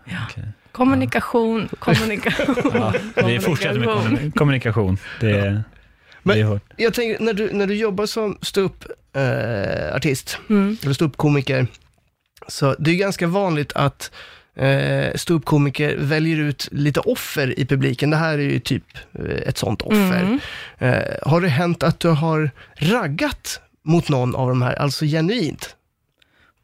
Speaker 5: Kommunikation, kommunikation.
Speaker 4: Ja, vi fortsätter med kommuni- kommunikation. Det, är- det är hårt.
Speaker 3: Jag tänker, när du, när du jobbar som ståuppartist, eh, artist,
Speaker 5: Mm.
Speaker 3: eller ståuppkomiker, så det är ganska vanligt att eh, ståuppkomiker väljer ut lite offer i publiken. Det här är ju typ eh, ett sånt offer.
Speaker 5: Mm.
Speaker 3: Eh, har det hänt att du har raggat mot någon av de här, alltså genuint?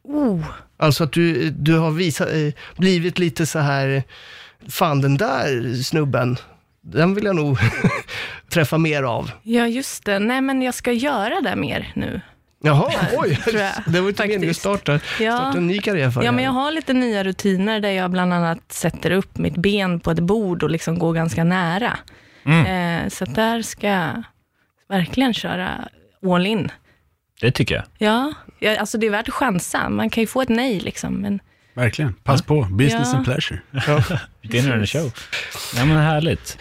Speaker 5: Oh.
Speaker 3: Alltså att du, du har visat, eh, blivit lite så här, fan den där snubben, den vill jag nog träffa mer av.
Speaker 5: Ja, just det. Nej, men jag ska göra det mer nu.
Speaker 3: Jaha, oj, det var inte meningen att starta,
Speaker 5: Ja.
Speaker 3: starta en ny karriär för
Speaker 5: Ja, men jag har lite nya rutiner där jag bland annat sätter upp mitt ben på ett bord och liksom går ganska nära. Eh, så där ska jag verkligen köra all in.
Speaker 4: Det tycker jag.
Speaker 5: Ja, ja, alltså det är värt att chansa. Man kan ju få ett nej liksom. Men
Speaker 2: Verkligen. Pass på. Business
Speaker 5: Ja.
Speaker 2: and pleasure.
Speaker 4: Dinner and a show. Ja, men härligt.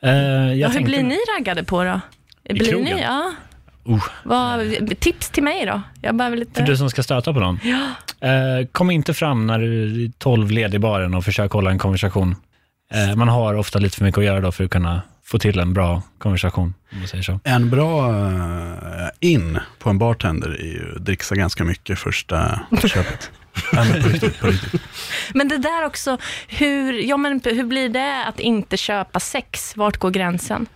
Speaker 4: Jag
Speaker 5: ja, hur
Speaker 4: tänkte-
Speaker 5: blir ni raggade på då?
Speaker 4: I
Speaker 5: blir
Speaker 4: krogen?
Speaker 5: ni, ja.
Speaker 4: Uh.
Speaker 5: Vad, tips till mig då? Jag behöver lite...
Speaker 4: För du som ska stöta på någon.
Speaker 5: Ja.
Speaker 4: Eh, kom inte fram när du är 12 led i baren och försök hålla en konversation. Eh, man har ofta lite för mycket att göra då för att kunna få till en bra konversation, om man säger så.
Speaker 2: En bra eh, in på en bartender är ju att dricksa ganska mycket första köpet. Nej, men på riktigt, på riktigt.
Speaker 5: Men det där också, hur, ja, men hur blir det att inte köpa sex? Vart går gränsen?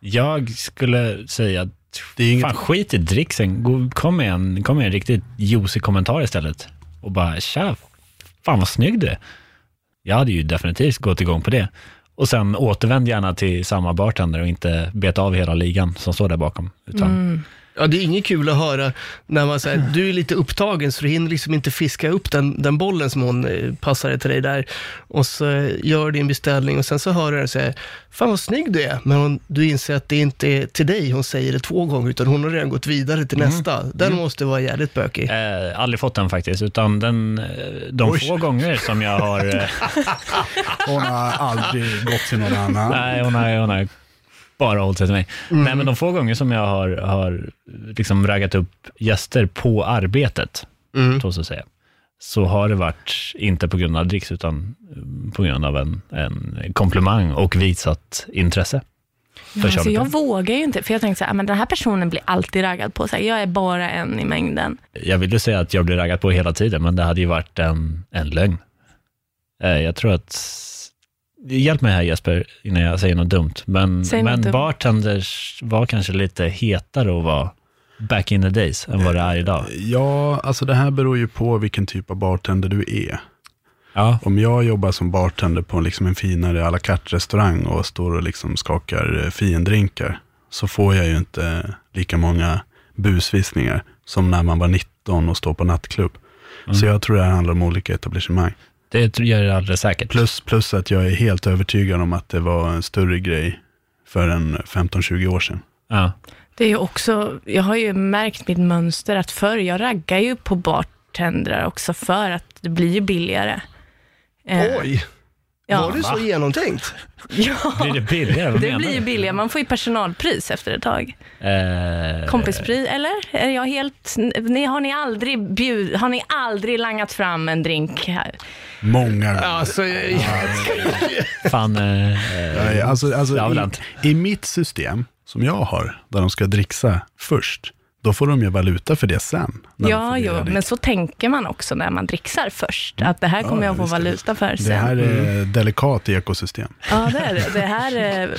Speaker 4: Jag skulle säga att
Speaker 2: Det är inget-
Speaker 4: fan, skit i dricksen. Kom med, en, kom med en riktigt juicy kommentar istället. Och bara, tja, fan vad snygg du är. Jag hade ju definitivt gått igång på det. Och sen återvänd gärna till samma bartender och inte beta av hela ligan som står där bakom. Utan mm.
Speaker 3: Ja, det är inget kul att höra när man säger, du är lite upptagen så du hinner liksom inte fiska upp den, den bollen som hon eh, passade till dig där. Och så gör din beställning och sen så hör du henne säga, fan vad snygg du är. Men hon, du inser att det inte är till dig hon säger det två gånger, utan hon har redan gått vidare till
Speaker 4: Mm.
Speaker 3: nästa. Den måste vara jävligt bökig.
Speaker 4: Eh, aldrig fått den faktiskt, utan den, eh, de
Speaker 2: Oj.
Speaker 4: få gånger som jag har... Eh,
Speaker 2: Hon har aldrig gått till någon annan.
Speaker 4: nej, hon har, hon har bara hållit sig till mig. Nej, men de få gånger som jag har, har liksom raggat upp gäster på arbetet,
Speaker 3: Mm.
Speaker 4: så att säga, så har det varit inte på grund av dricks, utan eh, på grund av en, en komplimang och visat intresse. för
Speaker 5: Alltså, jag vågar ju inte, för jag tänkte så här, "Ah, men den här personen blir alltid raggad på. Så här, jag är bara en i mängden.
Speaker 4: Jag vill ju säga att jag blir raggad på hela tiden, men det hade ju varit en, en lögn. Eh, Jag tror att... Hjälp mig här Jesper, innan jag säger något dumt. Men,
Speaker 5: Säg
Speaker 4: men
Speaker 5: dumt.
Speaker 4: bartenders var kanske lite hetare att vara back in the days än vad det är idag.
Speaker 2: Ja, alltså det här beror ju på vilken typ av bartender du är.
Speaker 4: Ja,
Speaker 2: Om jag jobbar som bartender på liksom en finare à la carte-restaurang och står och liksom skakar eh, fiendrinkar, så får jag ju inte lika många busvisningar som när man var 19 och står på nattklubb. Så jag tror det handlar om olika etablissemang.
Speaker 4: Det jag är alldeles säkert.
Speaker 2: Plus, plus att jag är helt övertygad om att det var en större grej för en 15-20 år sedan.
Speaker 4: Ja.
Speaker 5: Det är ju också, jag har ju märkt mitt mönster att förr, jag raggar ju på bartendrar också för att det blir ju billigare. Eh,
Speaker 3: Oj,
Speaker 5: ja.
Speaker 3: var det så genomtänkt?
Speaker 5: Ja,
Speaker 4: Blir det billigare? Vad
Speaker 5: det
Speaker 4: menar
Speaker 5: blir ju
Speaker 4: du?
Speaker 5: billigare. Man får ju personalpris efter ett tag.
Speaker 4: Eh,
Speaker 5: Kompispris, eller? Är jag helt... Ni, har, ni aldrig bjud, har ni aldrig langat fram en drink här?
Speaker 2: Många gånger.
Speaker 3: Alltså, jag,
Speaker 4: Fan, eh,
Speaker 2: Nej, alltså, alltså
Speaker 4: det har väl
Speaker 2: i,
Speaker 4: hänt.
Speaker 2: I mitt system som jag har, där de ska dricksa först, då får de ju valuta för det sen.
Speaker 5: Ja, jo, men så tänker man också när man dricksar först. Att det här kommer
Speaker 2: Ja,
Speaker 5: jag få
Speaker 2: visst,
Speaker 5: valuta för sen.
Speaker 2: Det här är delikat ekosystem.
Speaker 5: Ja, det är det. det här är,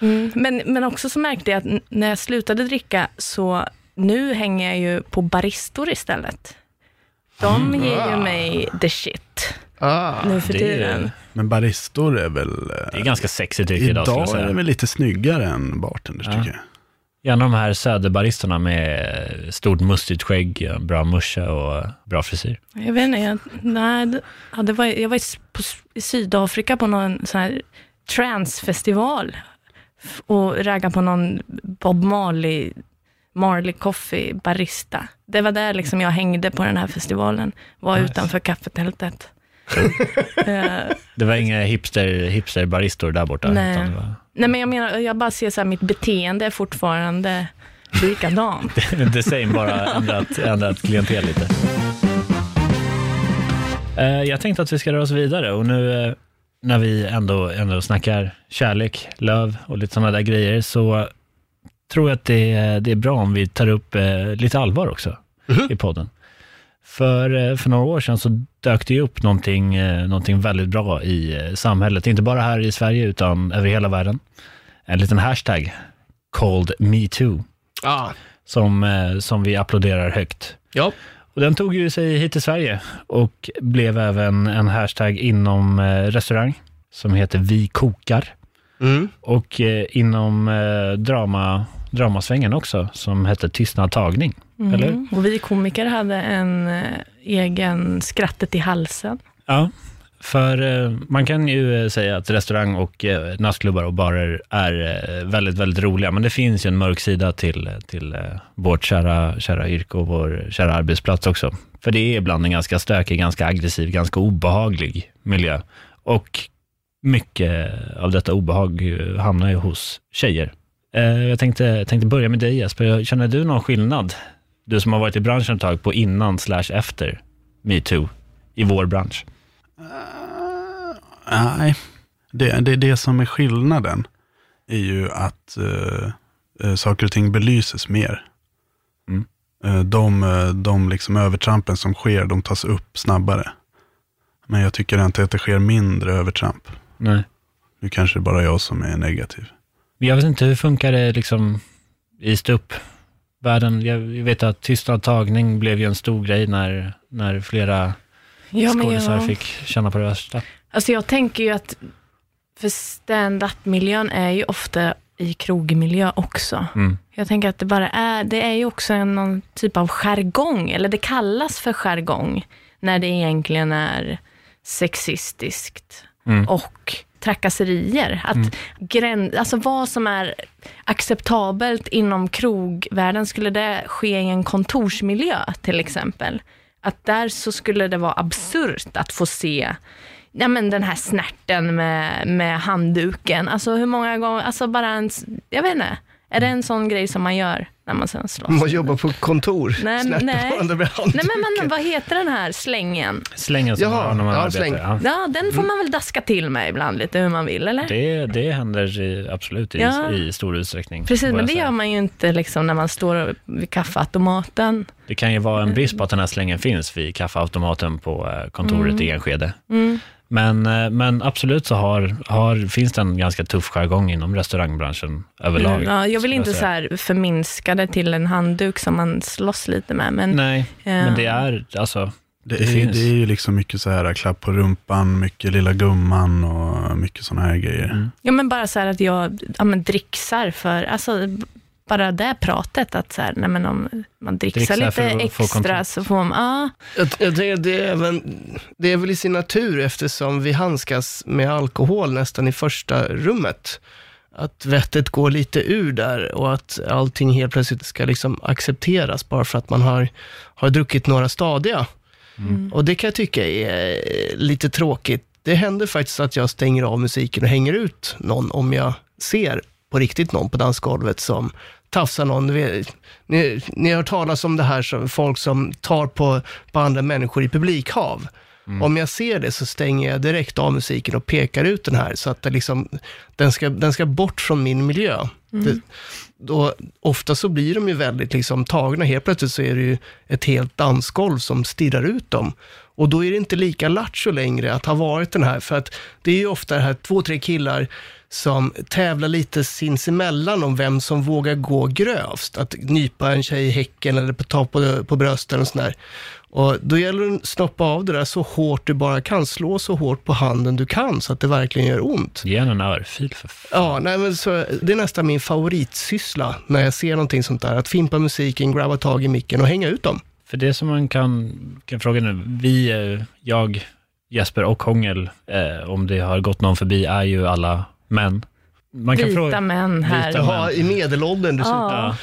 Speaker 5: mm, men, men också så märkte jag att när jag slutade dricka, så nu hänger jag ju på baristor istället. De
Speaker 2: Mm.
Speaker 5: ger ju
Speaker 2: Ah.
Speaker 5: mig the shit.
Speaker 3: Ah,
Speaker 5: nu för
Speaker 2: det är-
Speaker 5: tiden.
Speaker 2: Men baristor är väl... eh,
Speaker 4: Det är ganska sexigt idag, skulle jag
Speaker 2: Idag är
Speaker 4: säga.
Speaker 2: det väl lite snyggare än bartenders tycker jag.
Speaker 4: Gärna de här söderbaristerna med stort mustigt skägg, bra muscha och bra frisyr.
Speaker 5: Jag vet inte, jag, nej, ja, det var, jag var på, i Sydafrika på någon sån här transfestival och raggade på någon Bob Marley, Marley Coffee barista. Det var där liksom jag hängde på den här festivalen, var
Speaker 4: Nice.
Speaker 5: utanför kaffetältet.
Speaker 4: Det var inga hipster, hipsterbaristor där borta.
Speaker 5: Nej.
Speaker 4: Var
Speaker 5: nej men jag menar, jag bara ser så här, mitt beteende är fortfarande likadant.
Speaker 4: the same, bara ändrat, ändrat klientel lite. Eh, Jag tänkte att vi ska röra oss vidare och nu eh, när vi ändå, ändå snackar kärlek, löv och lite sådana där grejer så tror jag att det, är- det är bra om vi tar upp eh, lite allvar också i podden. För, eh, för några år sedan så dök det ju upp någonting, eh, någonting väldigt bra i eh, samhället, inte bara här i Sverige utan över hela världen. En liten hashtag, called metoo,
Speaker 3: Ah.
Speaker 4: som, som vi applåderar högt.
Speaker 3: Ja.
Speaker 4: Och den tog ju sig hit till Sverige och blev även en hashtag inom restaurang som heter Vi kokar.
Speaker 3: Mm.
Speaker 4: Och inom drama, dramasvängen också som hette Tystnad tagning.
Speaker 5: Mm.
Speaker 4: Eller?
Speaker 5: Och vi komiker hade en eh, egen skrattet i halsen.
Speaker 4: Ja, för eh, man kan ju eh, säga att restaurang och eh, nattklubbar och barer är eh, väldigt, väldigt roliga, men det finns ju en mörk sida till, till vårt kära, kära yrke och vår kära arbetsplats också. För det är ibland en ganska stökig, ganska aggressiv, ganska obehaglig miljö. Och mycket av detta obehag eh, hamnar ju hos tjejer. Eh, Jag tänkte, tänkte börja med dig Jesper, känner du någon skillnad? Du som har varit i branschen ett tag, på innan slash efter metoo i vår bransch.
Speaker 2: Nej, det, det, det som är skillnaden är ju att eh, saker och ting belyses mer.
Speaker 4: Mm.
Speaker 2: Eh, de de liksom övertrampen som sker, de tas upp snabbare. Men jag tycker inte att det sker mindre övertramp.
Speaker 4: Nej.
Speaker 2: Nu kanske det är bara jag som är negativ.
Speaker 4: Jag vet inte, hur funkar det liksom i ståuppvärlden? Jag vet att tystnad tagning blev ju en stor grej när, när flera
Speaker 5: Ja,
Speaker 4: skådisar
Speaker 5: jag-
Speaker 4: fick känna på det värsta.
Speaker 5: Alltså jag tänker ju att för stand-up-miljön är ju ofta i krogmiljö också.
Speaker 4: Mm.
Speaker 5: Jag tänker att det bara är, det är ju också en, någon typ av jargong, eller det kallas för jargong, när det egentligen är sexistiskt
Speaker 4: Mm.
Speaker 5: och trakasserier. Att
Speaker 4: Mm.
Speaker 5: grän, alltså vad som är acceptabelt inom krogvärlden, skulle det ske i en kontorsmiljö till exempel? Att där så skulle det vara absurt att få se ja, men den här snärten med, med handduken. Alltså hur många gånger, alltså bara en, jag vet inte, är det en sån grej som man gör när man sen slåss?
Speaker 3: Man jobbar på kontor.
Speaker 5: Nej,
Speaker 3: Snärtar
Speaker 5: nej.
Speaker 3: varandra med
Speaker 5: Nej
Speaker 3: handduken.
Speaker 5: men, men vad heter den här slängen?
Speaker 4: Slängen som
Speaker 3: Jaha,
Speaker 4: man har när man
Speaker 3: ja,
Speaker 4: arbetar.
Speaker 3: släng.
Speaker 4: Ja.
Speaker 5: Ja, den får man väl daska till med ibland lite hur man vill, eller?
Speaker 4: Det, det händer i, absolut i,
Speaker 5: Ja.
Speaker 4: i stor utsträckning.
Speaker 5: Precis, men det
Speaker 4: säga.
Speaker 5: gör man ju inte liksom när man står vid kaffeautomaten.
Speaker 4: Det kan ju vara en brist på att den här slängen finns vid kaffeautomaten på eh, kontoret
Speaker 5: Mm.
Speaker 4: i Enskede.
Speaker 5: Mm.
Speaker 4: Men, eh, men absolut så har, har, finns det en ganska tuff jargong inom restaurangbranschen överlag.
Speaker 5: Mm, ja, jag vill inte så
Speaker 4: säga.
Speaker 5: här förminska det till en handduk som man slåss lite med, men...
Speaker 4: Nej,
Speaker 5: Ja.
Speaker 4: men det är, alltså,
Speaker 2: Det,
Speaker 4: det,
Speaker 2: är,
Speaker 4: finns.
Speaker 2: det är ju liksom mycket så här klapp på rumpan, mycket lilla gumman och mycket sådana här grejer.
Speaker 4: Mm.
Speaker 5: Ja, men bara så här att jag ja, men dricksar för, alltså bara det pratet att så här, nej men om man dricksar, lite extra så får man, ja.
Speaker 3: Jag, jag tänker att det, är även, det är väl i sin natur eftersom vi handskas med alkohol nästan i första rummet. Att vettet går lite ur där och att allting helt plötsligt ska liksom accepteras bara för att man har, har druckit några stadiga.
Speaker 5: Mm.
Speaker 3: Och det kan jag tycka är eh, lite tråkigt. Det händer faktiskt att jag stänger av musiken och hänger ut någon om jag ser på riktigt någon på dansgolvet som tafsar någon. Ni, ni, har hört talas om det här, som folk som tar på, på andra människor i publikhav. Om jag ser det så stänger jag direkt av musiken och pekar ut den här så att det liksom, den, ska, den ska bort från min miljö.
Speaker 5: Mm.
Speaker 3: Det, då, ofta så blir de ju väldigt liksom tagna. Helt plötsligt så är det ju ett helt dansgolv som stirrar ut dem. Och då är det inte lika lattjo längre att ha varit den här, för att det är ju ofta det här två, tre killar som tävlar lite sinsemellan om vem som vågar gå grövst. Att nypa en tjej i häcken eller ta på, på brösten och sådär. Och då gäller det att snoppa av det där så hårt du bara kan. Slå så hårt på handen du kan så att det verkligen gör ont.
Speaker 4: Ge en örfil för
Speaker 3: Ja, nej, men så, det är nästan min favoritsyssla när jag ser någonting sånt där. Att fimpa musiken, grabba tag i micken och hänga ut dem.
Speaker 4: För det som man kan, kan fråga nu, vi, jag, Jesper och Hångel, eh, om det har gått någon förbi, är ju alla män. Man kan
Speaker 5: Vita
Speaker 4: fråga,
Speaker 5: män här.
Speaker 4: Vita
Speaker 3: Jaha,
Speaker 4: män.
Speaker 3: i medelåldern dessutom.
Speaker 5: Ja.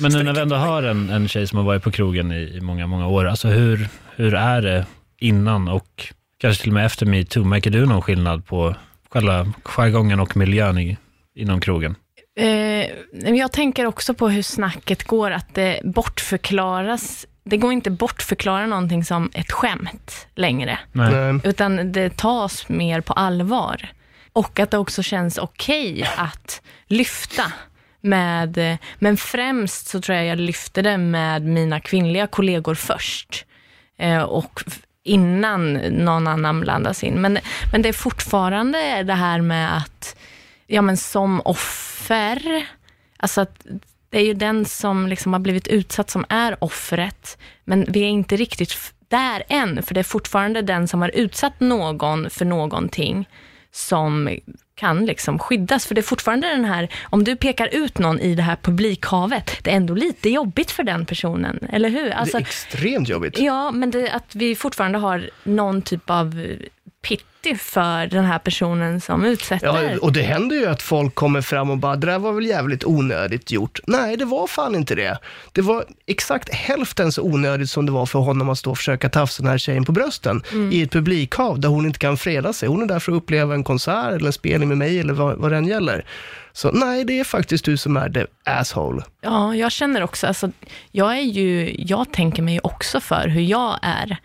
Speaker 4: Men nu när vi ändå har en, en tjej som har varit på krogen i, i många, många år, alltså hur, hur är det innan och kanske till och med efter metoo? Märker du någon skillnad på själva jargongen och miljön i, inom krogen?
Speaker 5: Eh, jag tänker också på hur snacket går, att det bortförklaras. Det går inte bortförklara någonting som ett skämt längre,
Speaker 4: Nej.
Speaker 5: Utan det tas mer på allvar. Och att det också känns okej att lyfta med, men främst så tror jag jag lyfter det med mina kvinnliga kollegor först. Eh, och innan någon annan blandas in. Men, men det är fortfarande det här med att, ja men som offer, alltså att det är ju den som liksom har blivit utsatt som är offret, men vi är inte riktigt där än, för det är fortfarande den som har utsatt någon för någonting som kan liksom skyddas. För det är fortfarande den här, om du pekar ut någon i det här publikhavet, det är ändå lite jobbigt för den personen, eller hur? Alltså,
Speaker 3: det är extremt jobbigt.
Speaker 5: Ja, men det, att vi fortfarande har någon typ av pity för den här personen som utsätter.
Speaker 3: Ja, och det händer ju att folk kommer fram och bara, det där var väl jävligt onödigt gjort. Nej, det var fan inte det. Det var exakt hälften så onödigt som det var för honom att stå och försöka tafsa den här tjejen på brösten
Speaker 5: Mm.
Speaker 3: i ett publikhav där hon inte kan freda sig. Hon är där för att uppleva en konsert eller en spelning med mig eller vad, vad den gäller. Så nej, det är faktiskt du som är the asshole.
Speaker 5: Ja, jag känner också, alltså, jag är ju, jag tänker mig också för hur jag är.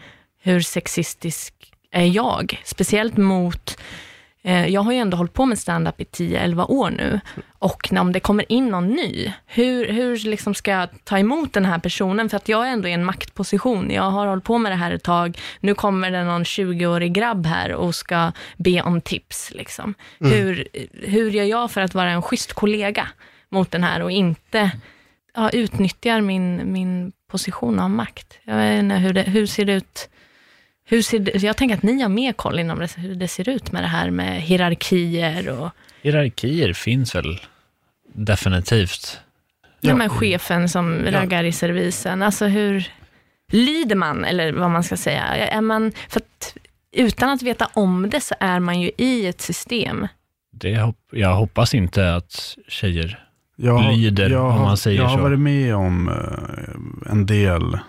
Speaker 5: Hur sexistisk är jag? Speciellt mot, eh, jag har ju ändå hållit på med stand-up i 10-11 år nu. Och när om det kommer in någon ny, hur, hur liksom ska jag ta emot den här personen? För att jag är ändå i en maktposition. Jag har hållit på med det här ett tag. Nu kommer det någon 20-årig grabb här och ska be om tips. Liksom.
Speaker 3: Mm.
Speaker 5: Hur, hur gör jag för att vara en schysst kollega mot den här och inte ja, utnyttjar min, min position av makt? Jag vet inte hur det, hur ser det ut? Hur ser det, jag tänker att ni har mer koll inom det, hur det ser ut med det här med hierarkier och
Speaker 4: Hierarkier finns väl definitivt.
Speaker 5: ja. men chefen som
Speaker 3: Ja.
Speaker 5: raggar i servisen. Alltså hur lyder man, eller vad man ska säga? Är man, för att, utan att veta om det så är man ju i ett system.
Speaker 4: Det, hop- jag hoppas inte att tjejer
Speaker 2: Jag,
Speaker 4: lyder,
Speaker 2: jag,
Speaker 4: om
Speaker 2: har-
Speaker 4: man säger
Speaker 2: jag har
Speaker 4: så.
Speaker 2: varit med om eh, en del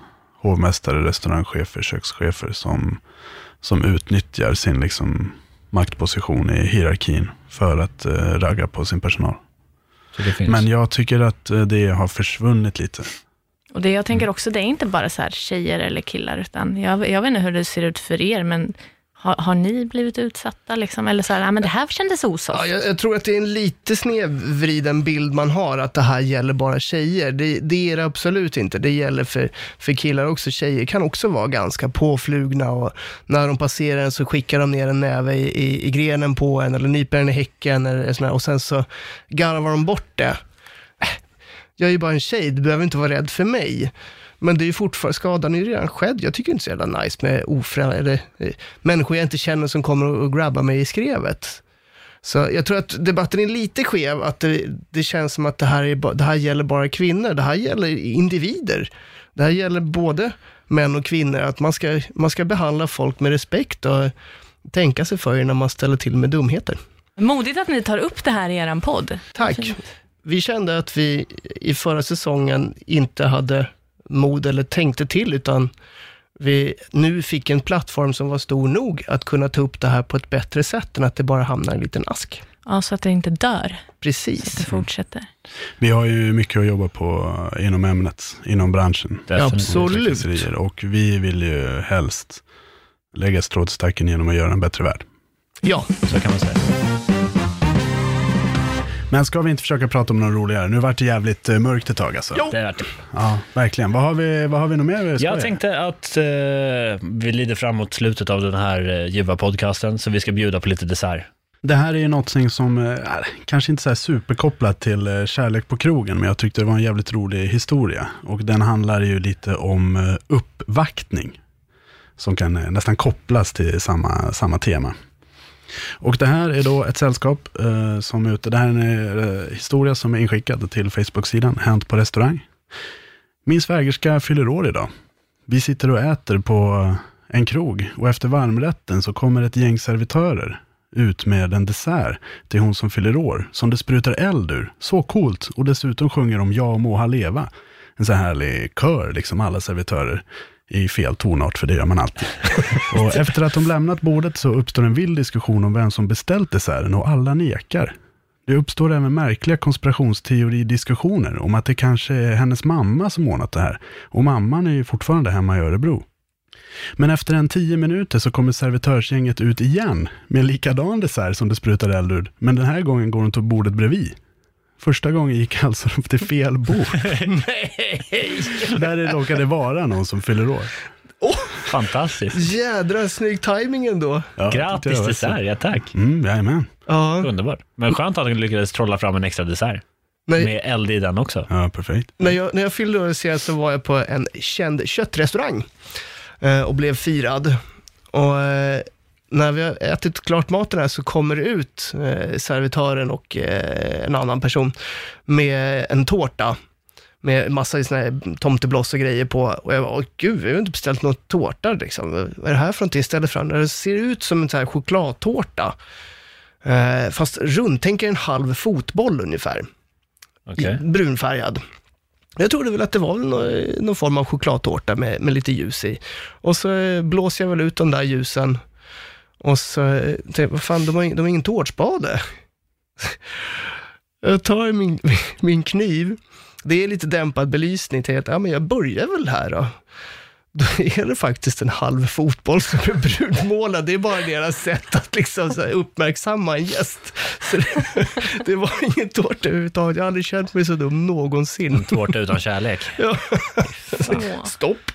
Speaker 2: hovmästare, restaurangchefer, kökschefer som, som utnyttjar sin liksom, maktposition i hierarkin för att eh, ragga på sin personal.
Speaker 4: Så det finns.
Speaker 2: Men jag tycker att eh, det har försvunnit lite.
Speaker 5: Och det jag tänker också, det är inte bara så här tjejer eller killar, utan jag, jag vet inte hur det ser ut för er, men har, har ni blivit utsatta? Liksom? Eller så här, ah, men det här kändes osoft.
Speaker 3: Ja, jag, jag tror att det är en lite snedvriden bild man har, att det här gäller bara tjejer. Det, det är det absolut inte. Det gäller för, för killar också. Tjejer kan också vara ganska påflugna och när de passerar en så skickar de ner en näve i, i, i grenen på en eller nyper en i häcken eller sådär, och sen så garvar de bort det. Äh, Jag är ju bara en tjej, du behöver inte vara rädd för mig. Men det är ju fortfarande, skadan är ju redan skedd. Jag tycker inte så jävla nice med ofrä, eller, eh, människor jag inte känner som kommer och, grabbar mig i skrevet. Så jag tror att debatten är lite skev, att det, det känns som att det här, är, det här gäller bara kvinnor. Det här gäller individer. Det här gäller både män och kvinnor, att man ska, man ska behandla folk med respekt och tänka sig för när man ställer till med dumheter.
Speaker 5: Modigt att ni tar upp det här i er podd.
Speaker 3: Tack. Vi kände att vi i förra säsongen inte hade mod eller tänkte till, utan vi nu fick en plattform som var stor nog att kunna ta upp det här på ett bättre sätt än att det bara hamnar i en liten ask.
Speaker 5: Ja, så att det inte dör. Så att
Speaker 3: Precis.
Speaker 5: det fortsätter.
Speaker 2: Vi har ju mycket att jobba på inom ämnet, inom branschen.
Speaker 4: Definitivt.
Speaker 3: Absolut.
Speaker 2: Och vi vill ju helst lägga strået stacken genom att göra en bättre värld.
Speaker 3: Ja,
Speaker 4: Så kan man säga.
Speaker 2: Men ska vi inte försöka prata om något roligare? Nu vart det jävligt eh, mörkt ett tag alltså.
Speaker 4: Jo. Det är det.
Speaker 2: Ja, verkligen. Vad har vi, vad har vi nog mer?
Speaker 4: Jag tänkte att eh, vi lider fram mot slutet av den här eh, ljuva podcasten, så vi ska bjuda på lite dessert.
Speaker 2: Det här är ju någonting som, eh, kanske inte så här superkopplat till eh, kärlek på krogen, men jag tyckte det var en jävligt rolig historia. Och den handlar ju lite om eh, uppvaktning, som kan eh, nästan kopplas till samma, samma tema. Och det här är då ett sällskap eh, som är ute, det här är en eh, historia som är inskickad till Facebook-sidan Hänt på restaurang. Min svägerska fyller år idag. Vi sitter och äter på eh, en krog och efter varmrätten så kommer ett gäng servitörer ut med en dessert till hon som fyller år, som det sprutar eld ur. Så coolt! Och dessutom sjunger de Ja må ha leva. En så härlig kör, liksom alla servitörer i fel tonart, för det gör man alltid. och efter att de lämnat bordet så uppstår en vild diskussion om vem som beställt desserten och alla nekar. Det uppstår även märkliga konspirationsteoridiskussioner om att det kanske är hennes mamma som ordnat det här. Och mamman är ju fortfarande hemma i Örebro. Men efter en tio minuter så kommer servitörsgänget ut igen med en likadan dessert som det sprutar eld ur. Men den här gången går de till bordet bredvid. Första gången gick alltså de till fel bord. Där det råkade vara någon som fyller år.
Speaker 4: Fantastiskt.
Speaker 3: Jädra snygg timing ändå.
Speaker 2: Ja,
Speaker 4: Grattis
Speaker 2: jag
Speaker 4: dessert, ja tack.
Speaker 2: Mm, jajamän.
Speaker 3: Ja.
Speaker 4: Underbart. Men skönt att han lyckades trolla fram en extra dessert.
Speaker 3: Nej.
Speaker 4: Med eld i den också.
Speaker 2: Ja, perfekt.
Speaker 3: När jag, när jag fyllde år senast så var jag på en känd köttrestaurang eh, och blev firad. Och eh, när vi har ätit klart maten här så kommer det ut eh, servitören och eh, en annan person med en tårta med massa såna här tomtebloss och grejer på. Och jag bara, åh gud, vi har inte beställt någon tårta liksom. Vad är det här för någonting istället fram? Det ser ut som en sån här chokladtårta. Eh, fast rund, tänk en halv fotboll ungefär.
Speaker 4: Okej.
Speaker 3: Brunfärgad. Jag trodde väl att det var någon, någon form av chokladtårta med, med lite ljus i. Och så eh, blåser jag väl ut de där ljusen. Och så eh, tänkte jag, vad fan, de har, de har ingen tårtspade. jag tar min, min kniv. Det är lite dämpad belysning. Till att, ja, men jag börjar väl här då. Då är det faktiskt en halv fotboll som är brunmålad. Det är bara deras sätt att liksom så här uppmärksamma en gäst. Så det, det var ingen tårta överhuvudtaget. Jag har aldrig känt mig så dum någonsin.
Speaker 4: En tårta utan kärlek.
Speaker 3: Ja. Stopp.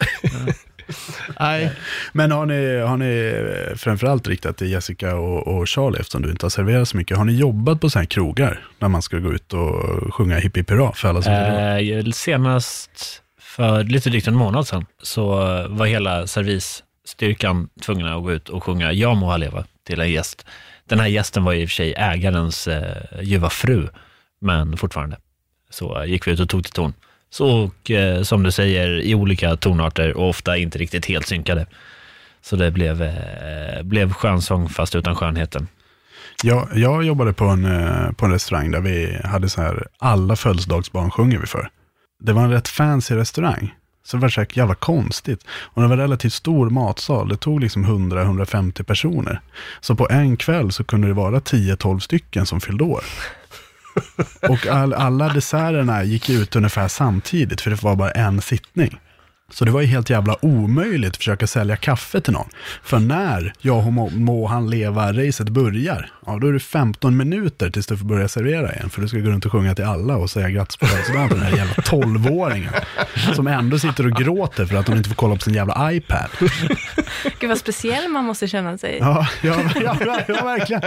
Speaker 3: Nej.
Speaker 2: Men har ni, har ni eh, framförallt riktat till Jessica och, och Charlie, eftersom du inte har serverat så mycket, har ni jobbat på sådana här krogar, när man ska gå ut och sjunga Hipp Hipp Hurra för alla som?
Speaker 4: Eh, senast för lite drygt en månad sedan så var hela servisstyrkan tvungna att gå ut och sjunga Ja må han leva till en gäst. Den här gästen var i och för sig ägarens eh, ljuva fru, men fortfarande så gick vi ut och tog till ton. Så, och eh, som du säger, i olika tonarter och ofta inte riktigt helt synkade. Så det blev, eh, blev skönsång fast utan skönheten.
Speaker 2: Jag, jag jobbade på en, eh, på en restaurang där vi hade så här, alla födelsedagsbarn sjunger vi för. Det var en rätt fancy restaurang. Så det var så här jävla konstigt. Och det var en relativt stor matsal. Det tog liksom 100-150 personer. Så på en kväll så kunde det vara 10-12 stycken som fyllde år. Och all, alla desserterna gick ut ungefär samtidigt, för det var bara en sittning. Så det var ju helt jävla omöjligt att försöka sälja kaffe till någon. För när Ja må, må han leva-racet börjar, ja då är det 15 minuter tills du får börja servera igen. För du ska gå runt och sjunga till alla och säga grattis på födelsedagen till den här jävla 12-åringen. Som ändå sitter och gråter för att de inte får kolla på sin jävla iPad.
Speaker 5: Gud vad speciell man måste känna sig.
Speaker 2: Ja, ja, ja, ja verkligen.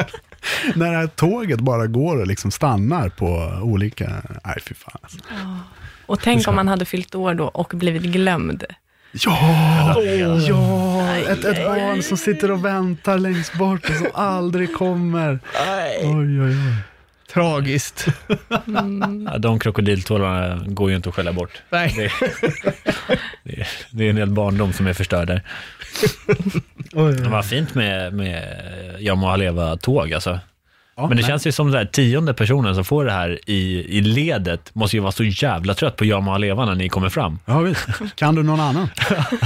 Speaker 2: När det här tåget bara går och liksom stannar på olika, nej fy fan. Alltså.
Speaker 5: Och tänk om man hade fyllt år då och blivit glömd.
Speaker 2: Ja, ja ett, ett barn som sitter och väntar längst bort och som aldrig kommer. Oj, oj, oj.
Speaker 3: Tragiskt.
Speaker 4: Ja, de krokodiltårarna går ju inte att skälla bort.
Speaker 3: Nej.
Speaker 4: Det, det, det är en hel barndom som är förstörd där. Det var fint med, med Jag må leva tåg alltså. Men det
Speaker 2: nej.
Speaker 4: känns ju som den tionde personen som får det här i, i ledet måste ju vara så jävla trött på Jag må leva när ni kommer fram.
Speaker 2: Ja, visst. Kan du någon annan?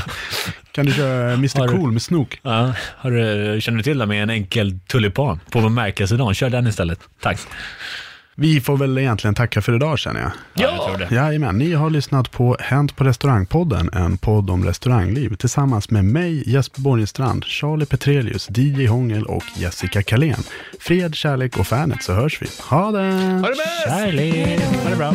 Speaker 2: Kan du köra Mr
Speaker 4: Har
Speaker 2: Cool med snok?
Speaker 4: Ja, har du, känner du till det med en enkel tulipan på bemärkelsedagen? Kör den istället. Tack.
Speaker 2: Vi får väl egentligen tacka för idag känner jag.
Speaker 4: Ja, jag tror det.
Speaker 2: Jajamän, ni har lyssnat på Hänt på restaurangpodden, en podd om restaurangliv tillsammans med mig, Jesper Borgenstrand, Charlie Petrelius, DJ Hångel och Jessica Kalén. Fred, kärlek och fanet så hörs vi. Ha det!
Speaker 3: Ha det bäst!
Speaker 4: Kärlek! Ha det bra.